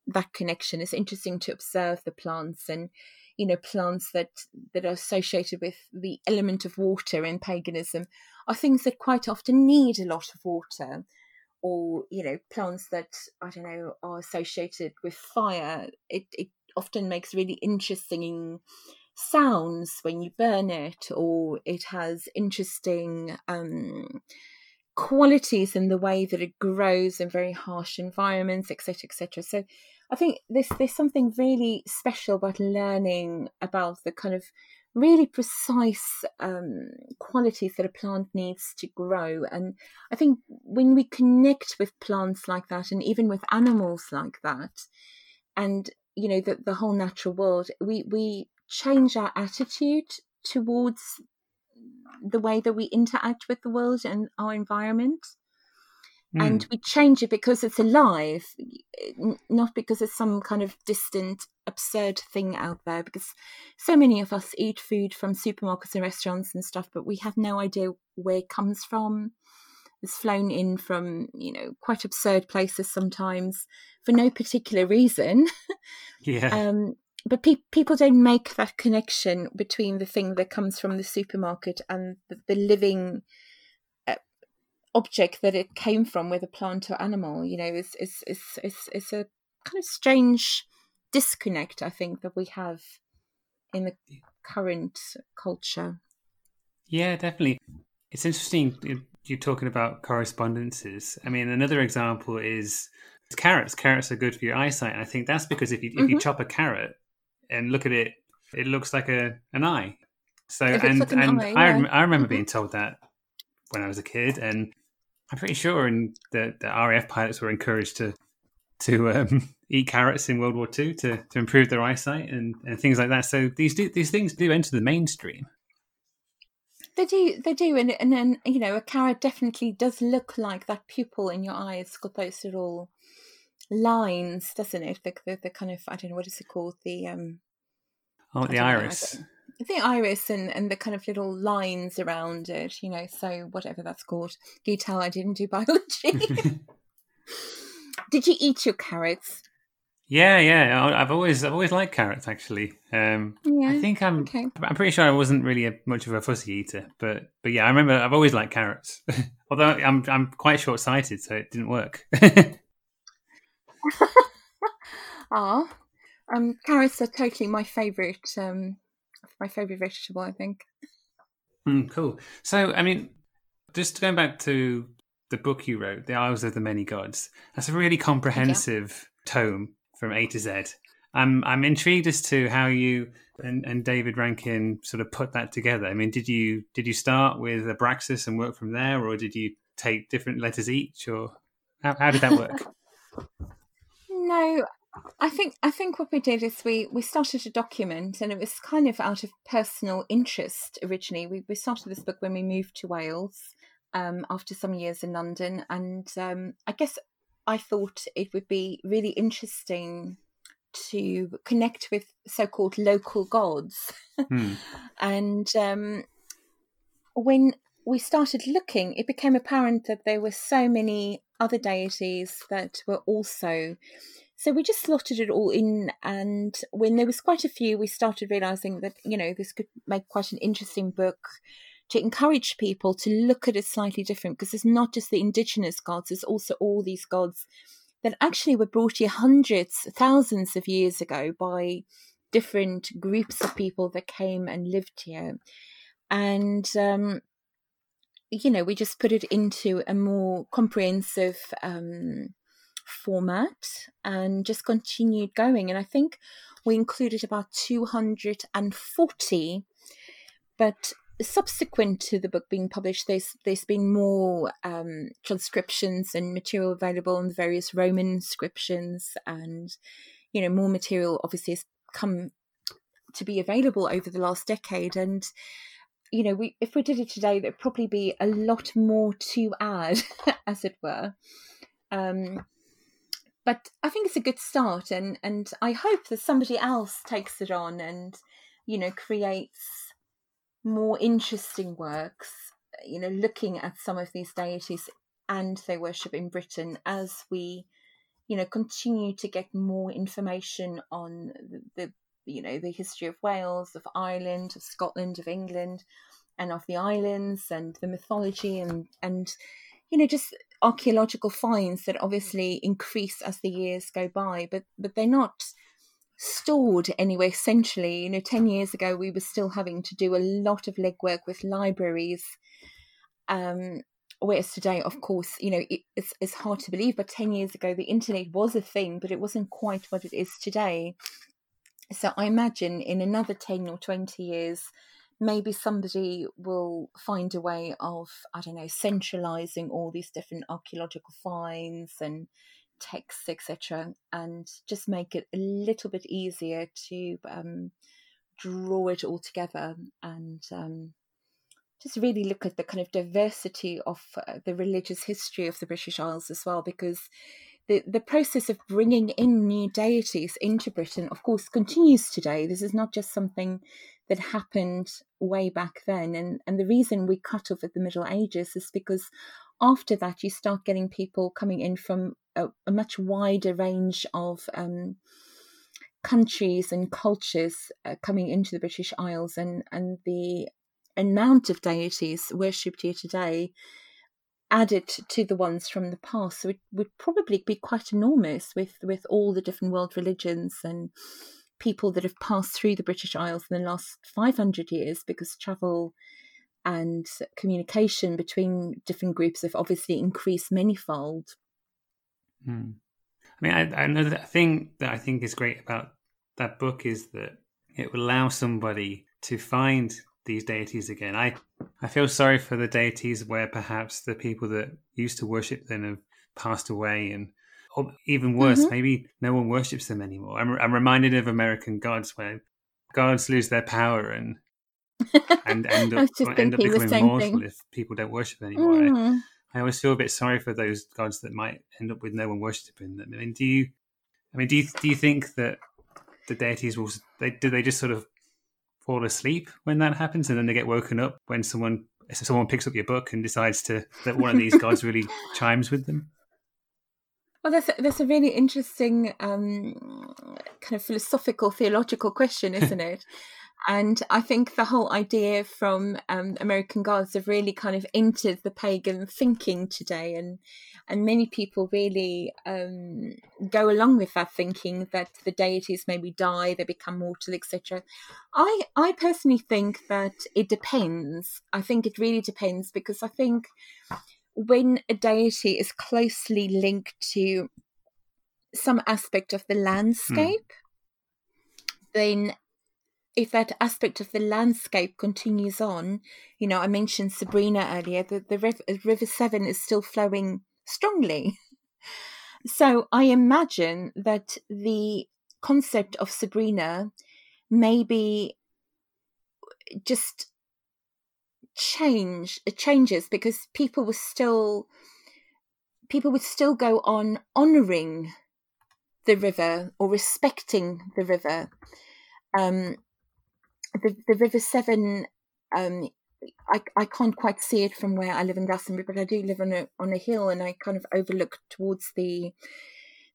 that connection. It's interesting to observe the plants and you know plants that that are associated with the element of water in paganism are things that quite often need a lot of water or you know plants that i don't know are associated with fire it, it often makes really interesting sounds when you burn it or it has interesting um, qualities in the way that it grows in very harsh environments etc etc so i think there's there's something really special about learning about the kind of really precise um, qualities that a plant needs to grow. And I think when we connect with plants like that, and even with animals like that, and you know the, the whole natural world, we we change our attitude towards the way that we interact with the world and our environment. Mm. And we change it because it's alive, not because it's some kind of distant, absurd thing out there. Because so many of us eat food from supermarkets and restaurants and stuff, but we have no idea where it comes from. It's flown in from, you know, quite absurd places sometimes for no particular reason. Yeah. Um, but pe- people don't make that connection between the thing that comes from the supermarket and the, the living object that it came from, whether plant or animal. You know, is is is is is a kind of strange disconnect I think that we have in the current culture. Yeah, definitely. It's interesting you're talking about correspondences. I mean, another example is carrots. Carrots are good for your eyesight. And I think that's because if you mm-hmm. if you mm-hmm. chop a carrot and look at it, it looks like a an eye. So and like an and eye, I, yeah. I remember mm-hmm. being told that when I was a kid, and I'm pretty sure in the, the RAF pilots were encouraged to to um, eat carrots in World War II to, to improve their eyesight and, and things like that. So these do, these things do enter the mainstream. They do, they do, and and then you know a carrot definitely does look like that pupil in your eye. It's got those little lines, doesn't it? The, the, the kind of I don't know what is it called the um. Oh, the iris. Know, the iris and, and the kind of little lines around it, you know, so whatever that's called. You tell I didn't do biology. Did you eat your carrots? Yeah, yeah. I've always I've always liked carrots actually. Um, yeah, I think I'm okay. I'm pretty sure I wasn't really a, much of a fussy eater, but but yeah, I remember I've always liked carrots. Although I'm I'm quite short sighted, so it didn't work. Ah, um, carrots are totally my favourite um, my favorite vegetable, I think. Mm, cool. So, I mean, just going back to the book you wrote, The Isles of the Many Gods, that's a really comprehensive yeah. tome from A to Z. I'm I'm intrigued as to how you and, and David Rankine sort of put that together. I mean, did you did you start with Abraxas and work from there, or did you take different letters each, or how, how did that work? no, I think I think what we did is we we started a document, and it was kind of out of personal interest originally. We we started this book when we moved to Wales um, after some years in London, and um, I guess I thought it would be really interesting to connect with so-called local gods, hmm. and um, when we started looking, it became apparent that there were so many other deities that were also so we just slotted it all in, and when there was quite a few, we started realizing that you know this could make quite an interesting book to encourage people to look at it slightly different because it's not just the indigenous gods; it's also all these gods that actually were brought here hundreds, thousands of years ago by different groups of people that came and lived here, and um, you know we just put it into a more comprehensive. Um, format and just continued going. And I think we included about 240, but subsequent to the book being published, there's there's been more um, transcriptions and material available in the various Roman inscriptions, and you know more material obviously has come to be available over the last decade. And you know, we if we did it today, there'd probably be a lot more to add, as it were. Um, but I think it's a good start, and and I hope that somebody else takes it on and you know creates more interesting works. You know, looking at some of these deities and their worship in Britain as we, you know, continue to get more information on the, the you know the history of Wales, of Ireland, of Scotland, of England, and of the islands, and the mythology, and and you know just archaeological finds that obviously increase as the years go by, but but they're not stored anyway centrally. You know, ten years ago we were still having to do a lot of legwork with libraries. Um, whereas today, of course, you know, it, it's, it's hard to believe, but 10 years ago, the internet was a thing, but it wasn't quite what it is today. So I imagine in another 10 or 20 years, maybe somebody will find a way of, I don't know, centralizing all these different archaeological finds and texts, etc., and just make it a little bit easier to um, draw it all together and um, just really look at the kind of diversity of uh, the religious history of the British Isles as well, because the, the process of bringing in new deities into Britain, of course, continues today. This is not just something that happened way back then. And, and the reason we cut off at the Middle Ages is because after that, you start getting people coming in from a, a much wider range of um, countries and cultures uh, coming into the British Isles, and, and the amount of deities worshipped here today added to the ones from the past. So it would probably be quite enormous with, with all the different world religions and people that have passed through the British Isles in the last 500 years because travel and communication between different groups have obviously increased manyfold. Hmm. I mean, I, another thing that I think is great about that book is that it will allow somebody to find these deities again. I I feel sorry for the deities where perhaps the people that used to worship them have passed away, and or even worse, mm-hmm. maybe no one worships them anymore. I'm I'm reminded of American gods where gods lose their power and and end up end up becoming mortal thing. if people don't worship anymore. Mm. I, I always feel a bit sorry for those gods that might end up with no one worshiping them. I mean, do you? I mean, do you do you think that the deities will? They do they just sort of fall asleep when that happens, and then they get woken up when someone someone picks up your book and decides to that one of these gods really chimes with them. Well, that's a, that's a really interesting um, kind of philosophical, theological question, isn't it? and I think the whole idea from um, American gods have really kind of entered the pagan thinking today, and and many people really um, go along with that thinking that the deities maybe die, they become mortal, etc. I I personally think that it depends. I think it really depends because I think when a deity is closely linked to some aspect of the landscape, then if that aspect of the landscape continues on, you know, I mentioned Sabrina earlier, the, the river, uh, river Severn is still flowing strongly. So I imagine that the concept of Sabrina maybe just change it changes because people were still people would still go on honoring the river or respecting the river um the, the river severn um I, I can't quite see it from where I live in Glastonbury, but I do live on a on a hill, and I kind of overlook towards the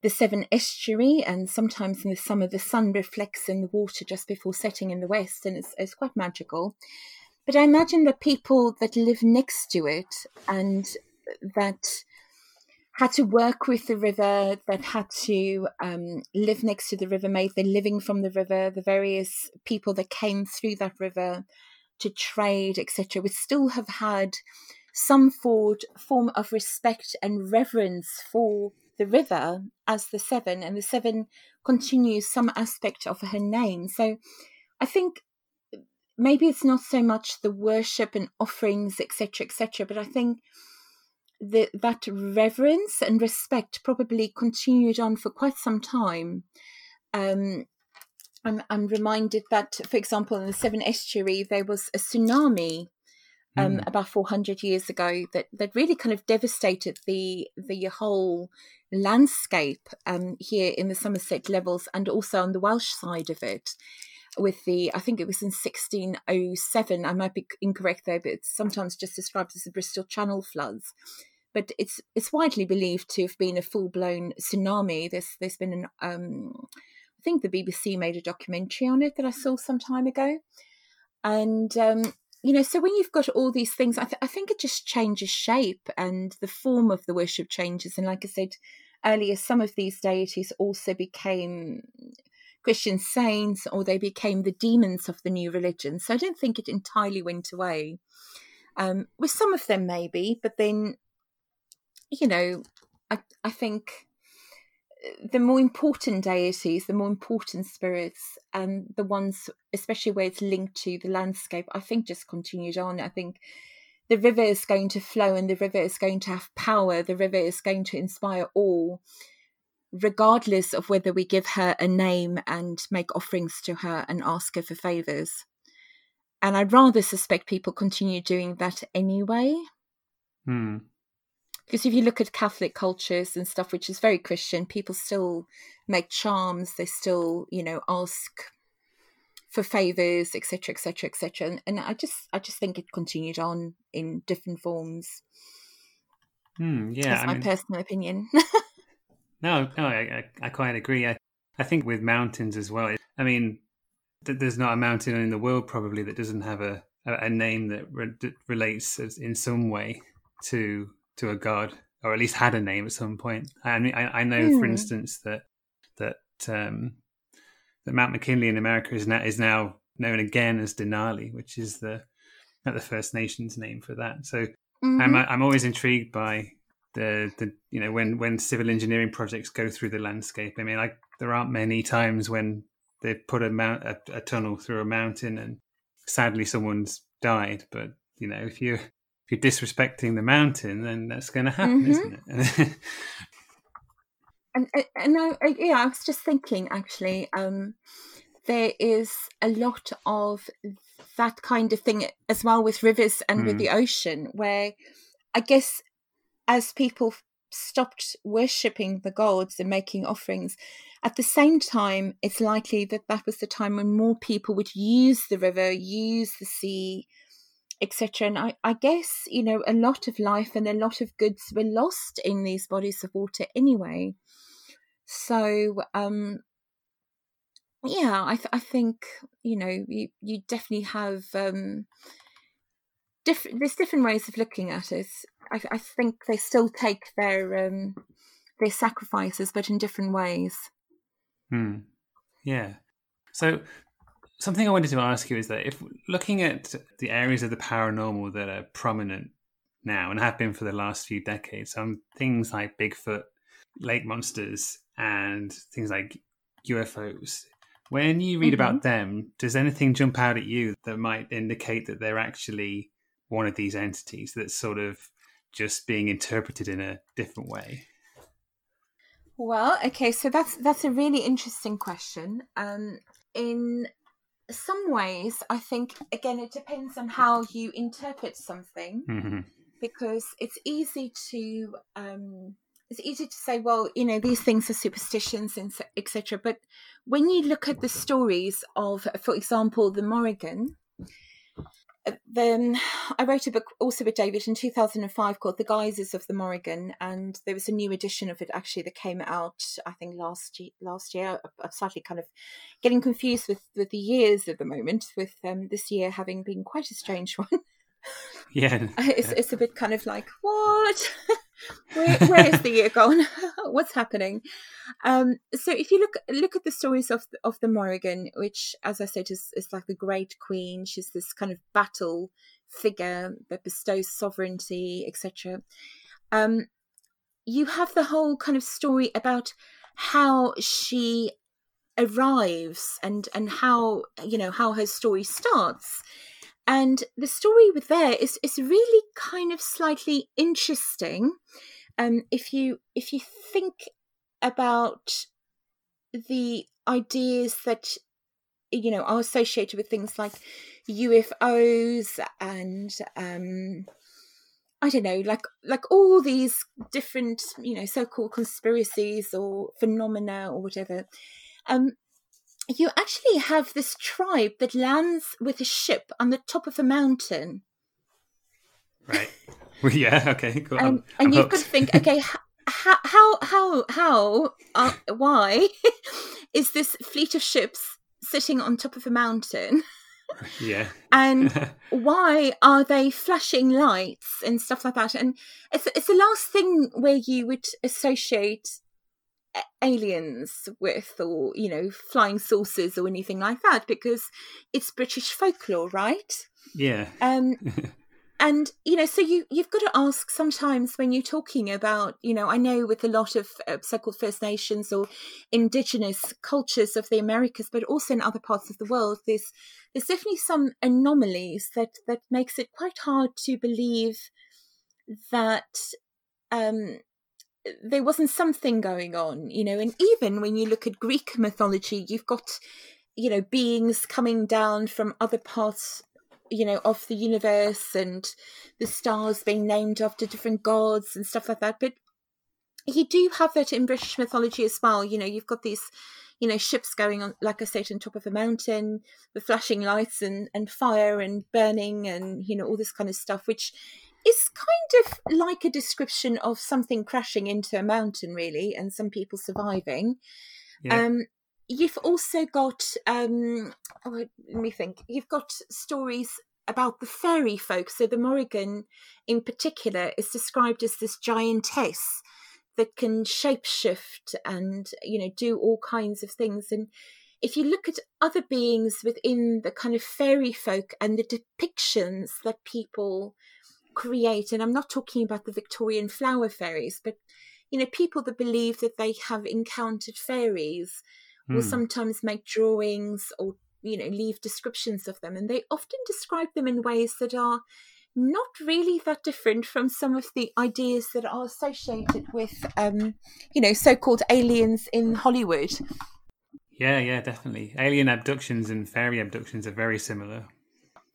the Severn estuary. And sometimes in the summer, the sun reflects in the water just before setting in the west, and it's it's quite magical. But I imagine the people that live next to it and that had to work with the river, that had to um, live next to the river, made their living from the river, the various people that came through that river to trade, etc., would still have had some form of respect and reverence for the river as the Severn, and the Severn continues some aspect of her name. So I think maybe it's not so much the worship and offerings, etc., etc., but I think the, that reverence and respect probably continued on for quite some time. Um, I'm, I'm reminded that, for example, in the Severn Estuary, there was a tsunami um, mm. about 400 years ago that, that really kind of devastated the the whole landscape um, here in the Somerset levels and also on the Welsh side of it. With the, I think it was in 1607, I might be incorrect there, but it's sometimes just described as the Bristol Channel floods. but it's it's widely believed to have been a full blown tsunami. There's there's been an um, I think the BBC made a documentary on it that I saw some time ago, and um, you know, so when you've got all these things, I, th- I think it just changes shape and the form of the worship changes. And like I said earlier, some of these deities also became Christian saints or they became the demons of the new religion. So I don't think it entirely went away. Um, with some of them, maybe, but then, you know, I, I think the more important deities, the more important spirits, and the ones, especially where it's linked to the landscape, I think just continued on. I think the river is going to flow and the river is going to have power. The river is going to inspire all, regardless of whether we give her a name and make offerings to her and ask her for favors. And I'd rather suspect people continue doing that anyway. Hmm because if you look at Catholic cultures and stuff, which is very Christian, people still make charms. They still, you know, ask for favors, etc., etc., etc. And I just, I just think it continued on in different forms. Mm, yeah, that's I my mean, personal opinion. no, no, I, I, quite agree. I, I think with mountains as well. I mean, there's not a mountain in the world probably that doesn't have a a name that re- relates in some way to to a god, or at least had a name at some point. I mean, I, I know, mm. for hmm. instance, that that um, that Mount McKinley in America is now is now known again as Denali, which is the the First Nations name for that. So mm-hmm. I'm I'm always intrigued by the the you know when when civil engineering projects go through the landscape. I mean, like there aren't many times when they put a mount a, a tunnel through a mountain and sadly someone's died. But you know, if you if you're disrespecting the mountain, then that's going to happen, mm-hmm. isn't it? and and I, yeah, I was just thinking actually, um, there is a lot of that kind of thing as well with rivers and mm. with the ocean, where I guess as people stopped worshipping the gods and making offerings, at the same time, it's likely that that was the time when more people would use the river, use the sea etc. And I, I guess, you know, a lot of life and a lot of goods were lost in these bodies of water anyway. So, um, yeah, I, th- I think, you know, you, you definitely have um, different, there's different ways of looking at it. I, I think they still take their, um, their sacrifices, but in different ways. Hmm. Yeah. So Something I wanted to ask you is that if looking at the areas of the paranormal that are prominent now and have been for the last few decades, some things like Bigfoot, lake monsters, and things like UFOs. When you read mm-hmm. about them, does anything jump out at you that might indicate that they're actually one of these entities that's sort of just being interpreted in a different way? Well, okay, so that's that's a really interesting question. Um, in some ways, I think again it depends on how you interpret something, mm-hmm. because it's easy to um, it's easy to say, well, you know, these things are superstitions and etc. But when you look at the stories of, for example, the Morrigan, then I wrote a book also with David in 2005 called The Guises of the Morrigan, and there was a new edition of it actually that came out I think last year. Last year, I'm slightly kind of getting confused with with the years at the moment, with um, this year having been quite a strange one. Yeah, it's it's a bit kind of like what. where, where is the year gone? What's happening? Um, so if you look look at the stories of the, of the Morrigan, which, as I said, is is like the great queen. She's this kind of battle figure that bestows sovereignty, etc. Um, you have the whole kind of story about how she arrives and and how you know how her story starts and the story with there is is really kind of slightly interesting um, if you if you think about the ideas that you know are associated with things like UFOs and um, I don't know, like like all these different you know so-called conspiracies or phenomena or whatever. Um, you actually have this tribe that lands with a ship on the top of a mountain. Right. Well, yeah, okay, go on. Um, and you've hooked. got to think, okay, how, how, how, how, uh, why is this fleet of ships sitting on top of a mountain? yeah. and why are they flashing lights and stuff like that? And it's it's the last thing where you would associate aliens with, or you know, flying saucers or anything like that, because it's British folklore, right? yeah. Um, and you know so you you've got to ask sometimes when you're talking about you know i know with a lot of uh, so-called first nations or indigenous cultures of the americas but also in other parts of the world there's there's definitely some anomalies that that makes it quite hard to believe that um there wasn't something going on you know and even when you look at greek mythology you've got you know beings coming down from other parts you know of the universe and the stars being named after different gods and stuff like that. But you do have that in british mythology as well you know you've got these you know ships going on like i said on top of a mountain with flashing lights and and fire and burning and you know all this kind of stuff which is kind of like a description of something crashing into a mountain really and some people surviving. Yeah. um you've also got um oh, let me think. You've got stories about the fairy folk. So the morrigan in particular is described as this giantess that can shapeshift and you know do all kinds of things. And if you look at other beings within the kind of fairy folk and the depictions that people create and i'm not talking about the victorian flower fairies but you know people that believe that they have encountered fairies will Hmm. sometimes make drawings or you know leave descriptions of them and they often describe them in ways that are not really that different from some of the ideas that are associated with um you know so-called aliens in hollywood Yeah, yeah, definitely. Alien abductions and fairy abductions are very similar.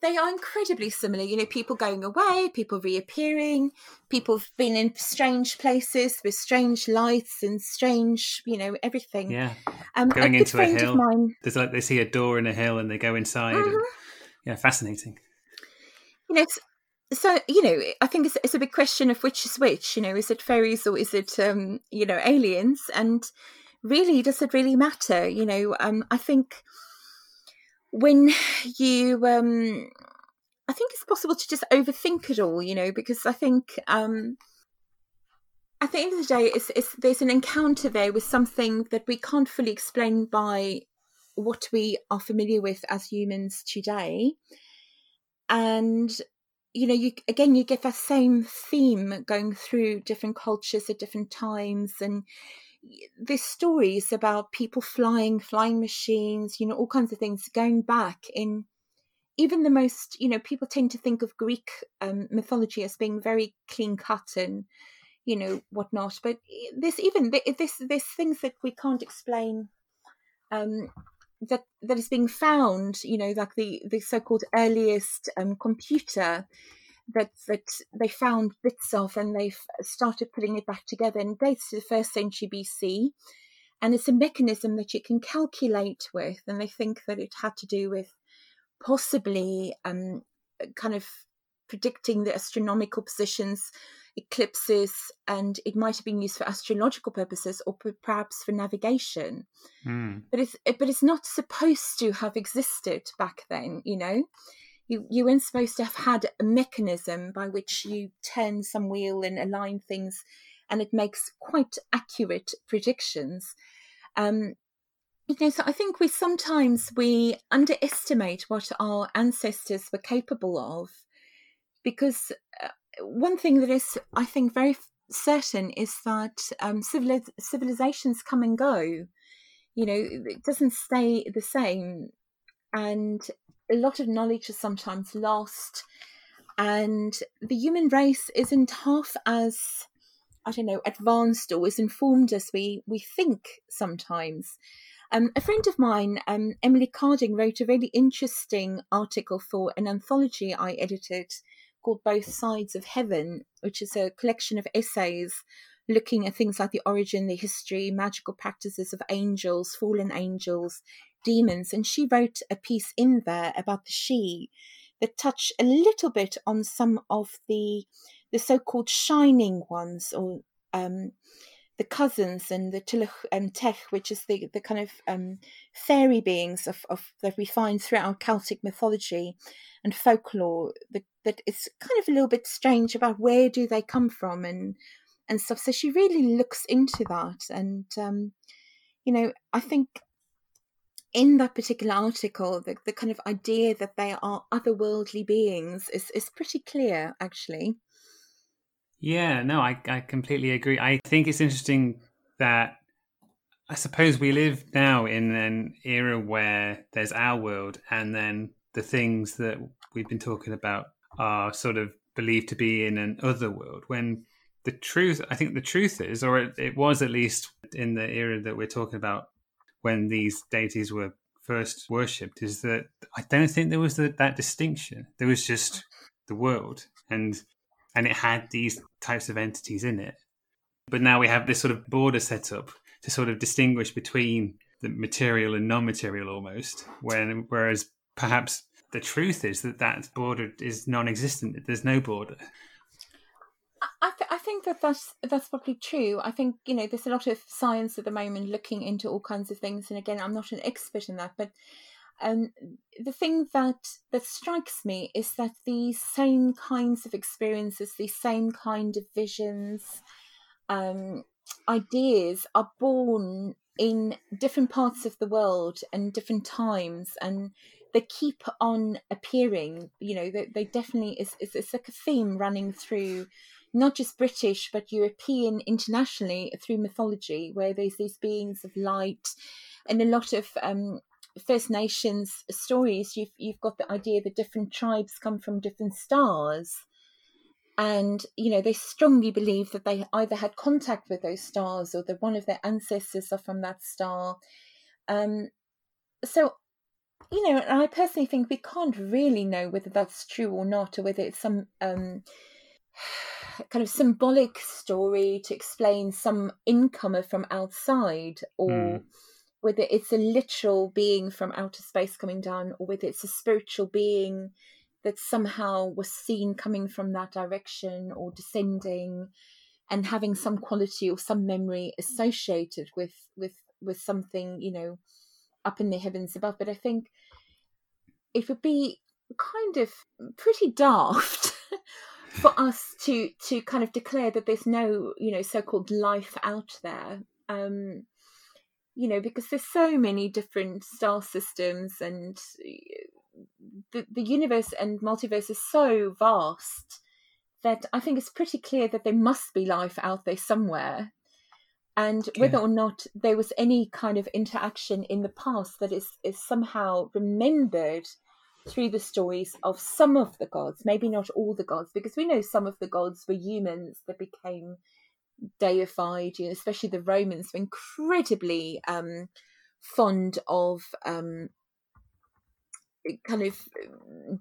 They are incredibly similar you know people going away people reappearing people have been in strange places with strange lights and strange you know everything Yeah. um Going a into a hill. mine There's like they see a door in a hill and they go inside. And, Mhm. yeah, fascinating. you know, so you know, I think it's, it's a big question of which is which. You know, is it fairies or is it um, you know aliens? And really, does it really matter? You know, um, I think when you, um, I think it's possible to just overthink it all. You know, because I think. Um, at the end of the day, it's, it's, there's an encounter there with something that we can't fully explain by what we are familiar with as humans today and you know you again you get that same theme going through different cultures at different times and y- there's stories about people flying flying machines you know all kinds of things going back in even the most you know people tend to think of greek um, mythology as being very clean cut and you know whatnot but this, even this this things that we can't explain um that that is being found you know like the the so-called earliest um, computer that that they found bits of and they've started putting it back together and dates to the first century BC and it's a mechanism that you can calculate with and they think that it had to do with possibly um kind of predicting the astronomical positions eclipses and it might have been used for astrological purposes or perhaps for navigation. Hmm. but it's but it's not supposed to have existed back then you know you you weren't supposed to have had a mechanism by which you turn some wheel and align things and it makes quite accurate predictions. Um you know so i think we sometimes we underestimate what our ancestors were capable of because uh, one thing that is i think very certain is that um civili- civilizations come and go. You know it doesn't stay the same. And a lot of knowledge is sometimes lost and the human race isn't half as i don't know advanced or as informed as we we think sometimes. Um, a friend of mine um, emily carding wrote a really interesting article for an anthology i edited called both sides of heaven which is a collection of essays looking at things like the origin, the history, magical practices of angels, fallen angels, demons. And she wrote a piece in there about the she that touched a little bit on some of the the so-called shining ones, or um, the cousins and the Tulach and Tech, which is the, the kind of um, fairy beings of, of that we find throughout Celtic mythology and folklore. The, that it's kind of a little bit strange about where do they come from and and stuff. So she really looks into that, and um, you know, I think in that particular article, the, the kind of idea that they are otherworldly beings is, is pretty clear, actually. Yeah, no, I, I completely agree. I think it's interesting that I suppose we live now in an era where there's our world and then the things that we've been talking about are sort of believed to be in an other world when the truth i think the truth is or it, it was at least in the era that we're talking about when these deities were first worshipped is that I don't think there was the, that distinction. There was just the world, and and it had these types of entities in it. But now we have this sort of border set up to sort of distinguish between the material and non-material almost. When whereas perhaps the truth is that that border is non-existent. There's no border. Think that that's that's probably true. I think you know there's a lot of science at the moment looking into all kinds of things, and again, I'm not an expert in that, but um, the thing that that strikes me is that these same kinds of experiences, these same kind of visions, um, ideas are born in different parts of the world and different times, and they keep on appearing. You know, they, they definitely is it's, it's like a theme running through not just British but European internationally through mythology, where there's these beings of light, and a lot of um, First Nations stories. You've you've got the idea that different tribes come from different stars, and you know they strongly believe that they either had contact with those stars or that one of their ancestors are from that star. Um, so you know, I personally think we can't really know whether that's true or not, or whether it's some um, kind of symbolic story to explain some incomer from outside or mm. whether it's a literal being from outer space coming down or whether it's a spiritual being that somehow was seen coming from that direction or descending and having some quality or some memory associated with with with something you know up in the heavens above but i think it would be kind of pretty daft for us to to kind of declare that there's no you know so-called life out there um you know because there's so many different star systems and the, the universe and multiverse is so vast that i think it's pretty clear that there must be life out there somewhere. And whether or not there was any kind of interaction in the past that is, is somehow remembered through the stories of some of the gods, maybe not all the gods, because we know some of the gods were humans that became deified, you know, especially the Romans were incredibly um, fond of um, kind of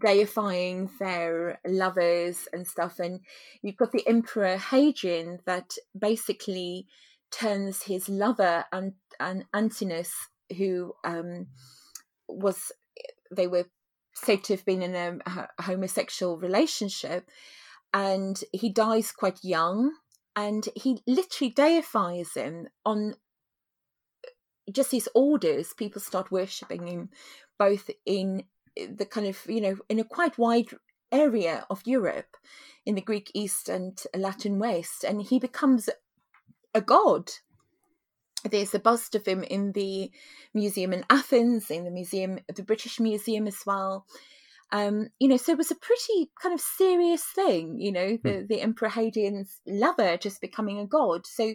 deifying their lovers and stuff. And you've got the Emperor Hadrian that basically turns his lover and, and Antinous, who um, was they were said to have been in a, a homosexual relationship and he dies quite young and he literally deifies him on uh, just his orders. People start worshipping him both in uh, the kind of you know in a quite wide area of europe in the greek east and latin west and he becomes a god there's a bust of him in the museum in Athens, in the museum, the British Museum as well. Um, you know, so it was a pretty kind of serious thing, you know, the, mm. the Emperor Hadrian's lover just becoming a god. So,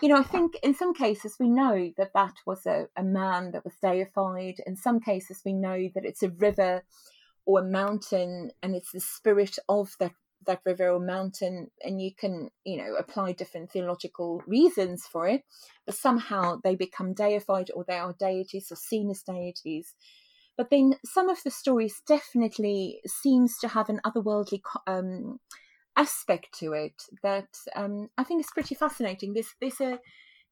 you know, I think in some cases we know that that was a, a man that was deified. In some cases we know that it's a river or a mountain and it's the spirit of that that river or mountain and you can you know apply different theological reasons for it but somehow they become deified or they are deities or seen as deities but then some of the stories definitely seems to have an otherworldly um, aspect to it that um, I think is pretty fascinating. There's, a,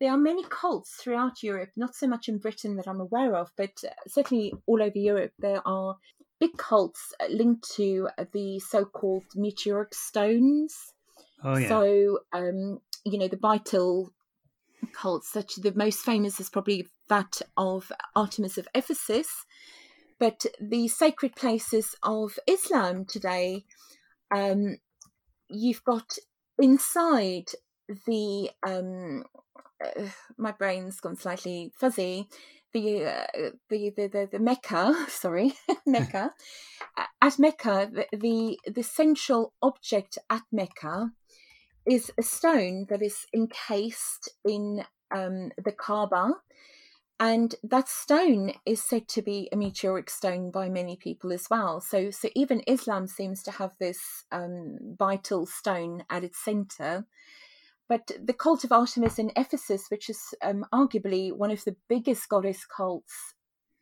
there are many cults throughout Europe, not so much in Britain that I'm aware of, but certainly all over Europe there are big cults linked to the so-called meteoric stones. Oh yeah. So um, you know the baetyl cults, such the most famous is probably that of Artemis of Ephesus, but the sacred places of Islam today, um, you've got inside the um, uh, my brain's gone slightly fuzzy. The, uh, the, the the the Mecca, sorry, Mecca. at Mecca, the, the the central object at Mecca is a stone that is encased in um, the Kaaba, and that stone is said to be a meteoric stone by many people as well. So, so even Islam seems to have this um, baetyl stone at its center. But the cult of Artemis in Ephesus, which is um, arguably one of the biggest goddess cults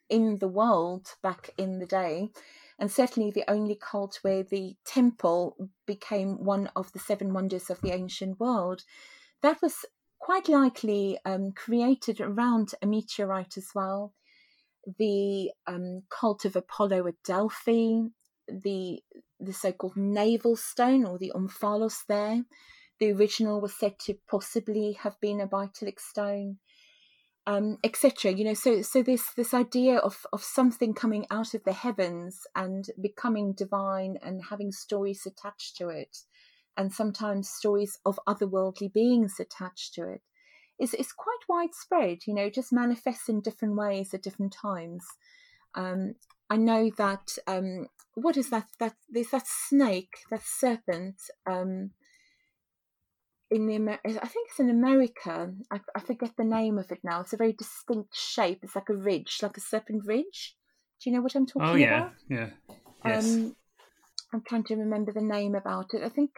in the world back in the day, and certainly the only cult where the temple became one of the seven wonders of the ancient world, that was quite likely um, created around a meteorite as well. The um, cult of Apollo at Delphi, the the so-called navel stone or the omphalos there. The original was said to possibly have been a baetylic stone, um, etc. You know, so so this this idea of of something coming out of the heavens and becoming divine and having stories attached to it and sometimes stories of otherworldly beings attached to it is, is quite widespread, you know, just manifests in different ways at different times. Um, I know that um, what is that? That there's that snake, that serpent. Um, in the Amer- I think it's in America. I, I, forget the name of it now. It's a very distinct shape. It's like a ridge, like a serpent ridge. Do you know what I'm talking about? Oh yeah, about? yeah. Yes. Um, I'm trying to remember the name about it. I think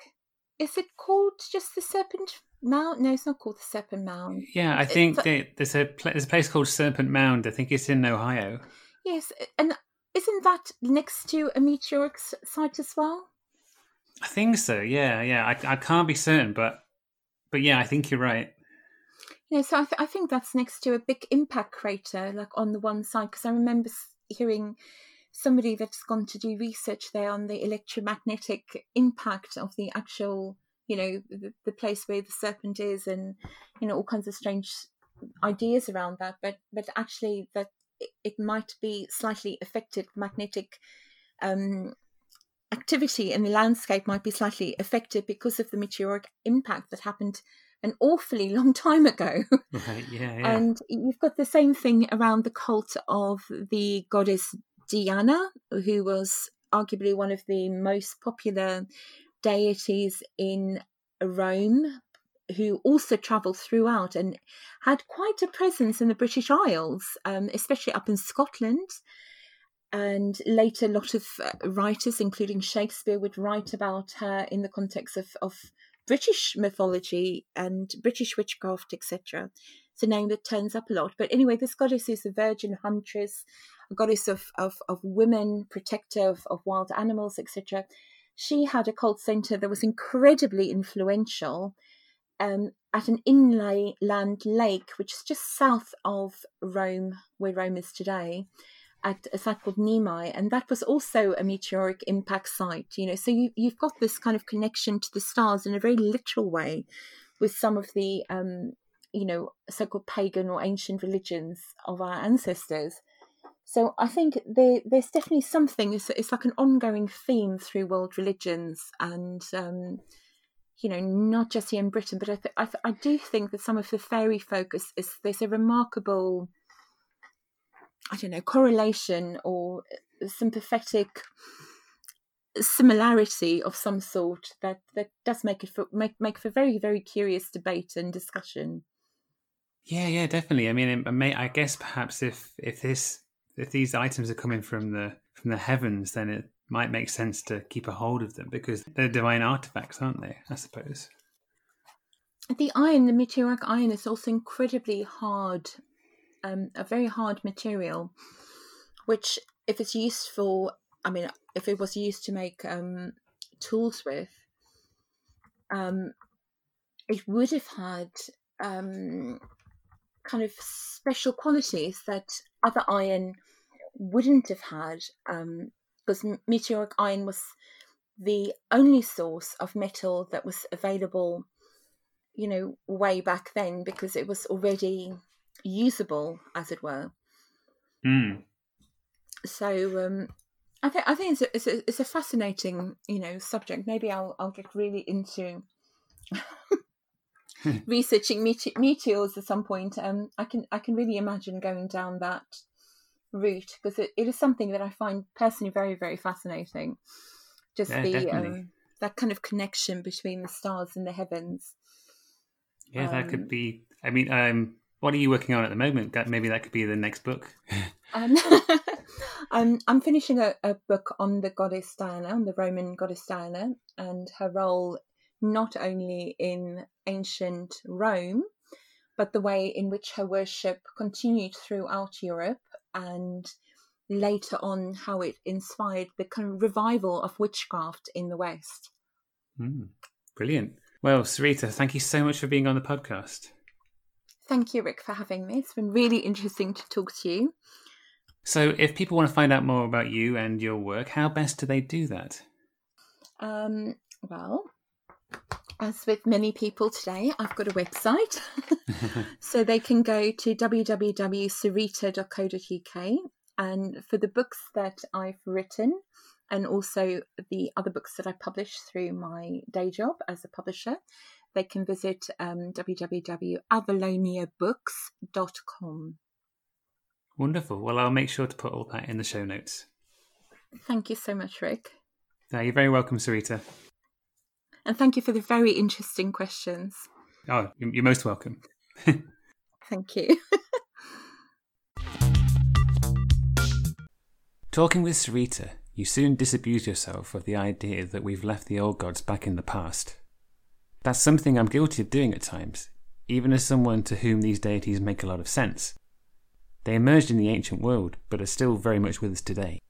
is it called just the Serpent Mound? No, it's not called the Serpent Mound. Yeah, I think they, there's a there's a place called Serpent Mound. I think it's in Ohio. Yes, and isn't that next to a meteoric site as well? I think so. Yeah, yeah. I, I can't be certain, but but yeah, I think you're right. Yeah, so I, th- I think that's next to a big impact crater, like on the one side, because I remember hearing somebody that's gone to do research there on the electromagnetic impact of the actual, you know, the, the place where the serpent is, and you know all kinds of strange ideas around that. But but actually, that it, it might be slightly affected magnetic. Um, activity in the landscape might be slightly affected because of the meteoric impact that happened an awfully long time ago. Right, yeah, yeah. And you've got the same thing around the cult of the goddess Diana, who was arguably one of the most popular deities in Rome, who also travelled throughout and had quite a presence in the British Isles, um, especially up in Scotland. And later, a lot of uh, writers, including Shakespeare, would write about her in the context of, of British mythology and British witchcraft, etc. It's a name that turns up a lot. But anyway, this goddess is a virgin huntress, a goddess of, of, of women, protector of, of wild animals, etc. She had a cult center that was incredibly influential um, at an inland lake, which is just south of Rome, where Rome is today at a site called Nemi, and that was also a meteoric impact site. You know, so you, you've got this kind of connection to the stars in a very literal way, with some of the um, you know so-called pagan or ancient religions of our ancestors. So I think there, there's definitely something. It's, it's, like an ongoing theme through world religions, and um, you know, not just here in Britain, but I, th- I, th- I do think that some of the fairy focus is there's a remarkable I don't know, correlation or sympathetic similarity of some sort that, that does make it for, make make for very very curious debate and discussion. Yeah, yeah, definitely. I mean, it may, I guess perhaps if if this if these items are coming from the from the heavens, then it might make sense to keep a hold of them because they're divine artifacts, aren't they? I suppose. The iron, the meteoric iron, is also incredibly hard um, a very hard material, which, if it's used for, I mean, if it was used to make um, tools with, um, it would have had um, kind of special qualities that other iron wouldn't have had, because um, meteoric iron was the only source of metal that was available, you know, way back then because it was already usable, as it were. Mm. So um, I think I think it's a, it's a, it's a fascinating you know subject. Maybe I'll I'll get really into researching mete- meteors at some point. Um, I can I can really imagine going down that route because it, it is something that I find personally very very fascinating. Just Yeah, the um, that kind of connection between the stars and the heavens. Yeah, that Um, could be. I mean, um, what are you working on at the moment? That maybe that could be the next book. Um, I'm I'm finishing a, a book on the goddess Diana, on the Roman goddess Diana, and her role not only in ancient Rome, but the way in which her worship continued throughout Europe, and later on how it inspired the kind of revival of witchcraft in the West. Mm, brilliant. Well, Sorita, thank you so much for being on the podcast. Thank you, Rick, for having me. It's been really interesting to talk to you. So, if people want to find out more about you and your work, how best do they do that? Um, well, as with many people today, I've got a website. so they can go to www.sorita.co.uk and for the books that I've written and also the other books that I publish through my day job as a publisher, they can visit um, www.avaloniabooks.com. Wonderful. Well, I'll make sure to put all that in the show notes. Thank you so much, Rick. No, you're very welcome, Sorita. And thank you for the very interesting questions. Oh, you're you're most welcome. Thank you. Talking with Sorita, you soon disabuse yourself of the idea that we've left the old gods back in the past. That's something I'm guilty of doing at times, even as someone to whom these deities make a lot of sense. They emerged in the ancient world, but are still very much with us today.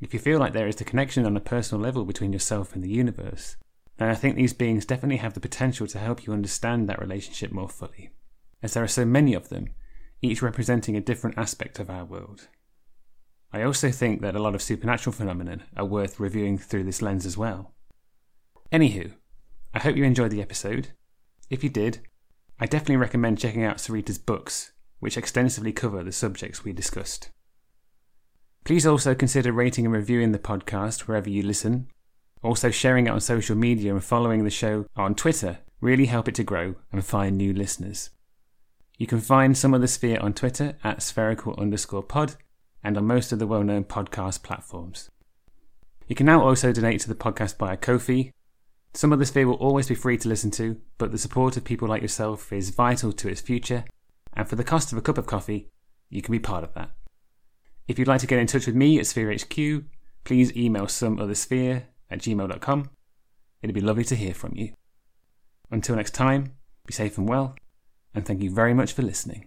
If you feel like there is a connection on a personal level between yourself and the universe, then I think these beings definitely have the potential to help you understand that relationship more fully, as there are so many of them, each representing a different aspect of our world. I also think that a lot of supernatural phenomena are worth reviewing through this lens as well. Anywho, I hope you enjoyed the episode. If you did, I definitely recommend checking out Sorita's books, which extensively cover the subjects we discussed. Please also consider rating and reviewing the podcast wherever you listen. Also, sharing it on social media and following the show on Twitter really help it to grow and find new listeners. You can find Some Other Sphere on Twitter at spherical underscore pod and on most of the well known podcast platforms. You can now also donate to the podcast via Ko-fi. Some Other Sphere will always be free to listen to, but the support of people like yourself is vital to its future, and for the cost of a cup of coffee, you can be part of that. If you'd like to get in touch with me at Sphere HQ, please email someothersphere at gmail.com. It'd be lovely to hear from you. Until next time, be safe and well, and thank you very much for listening.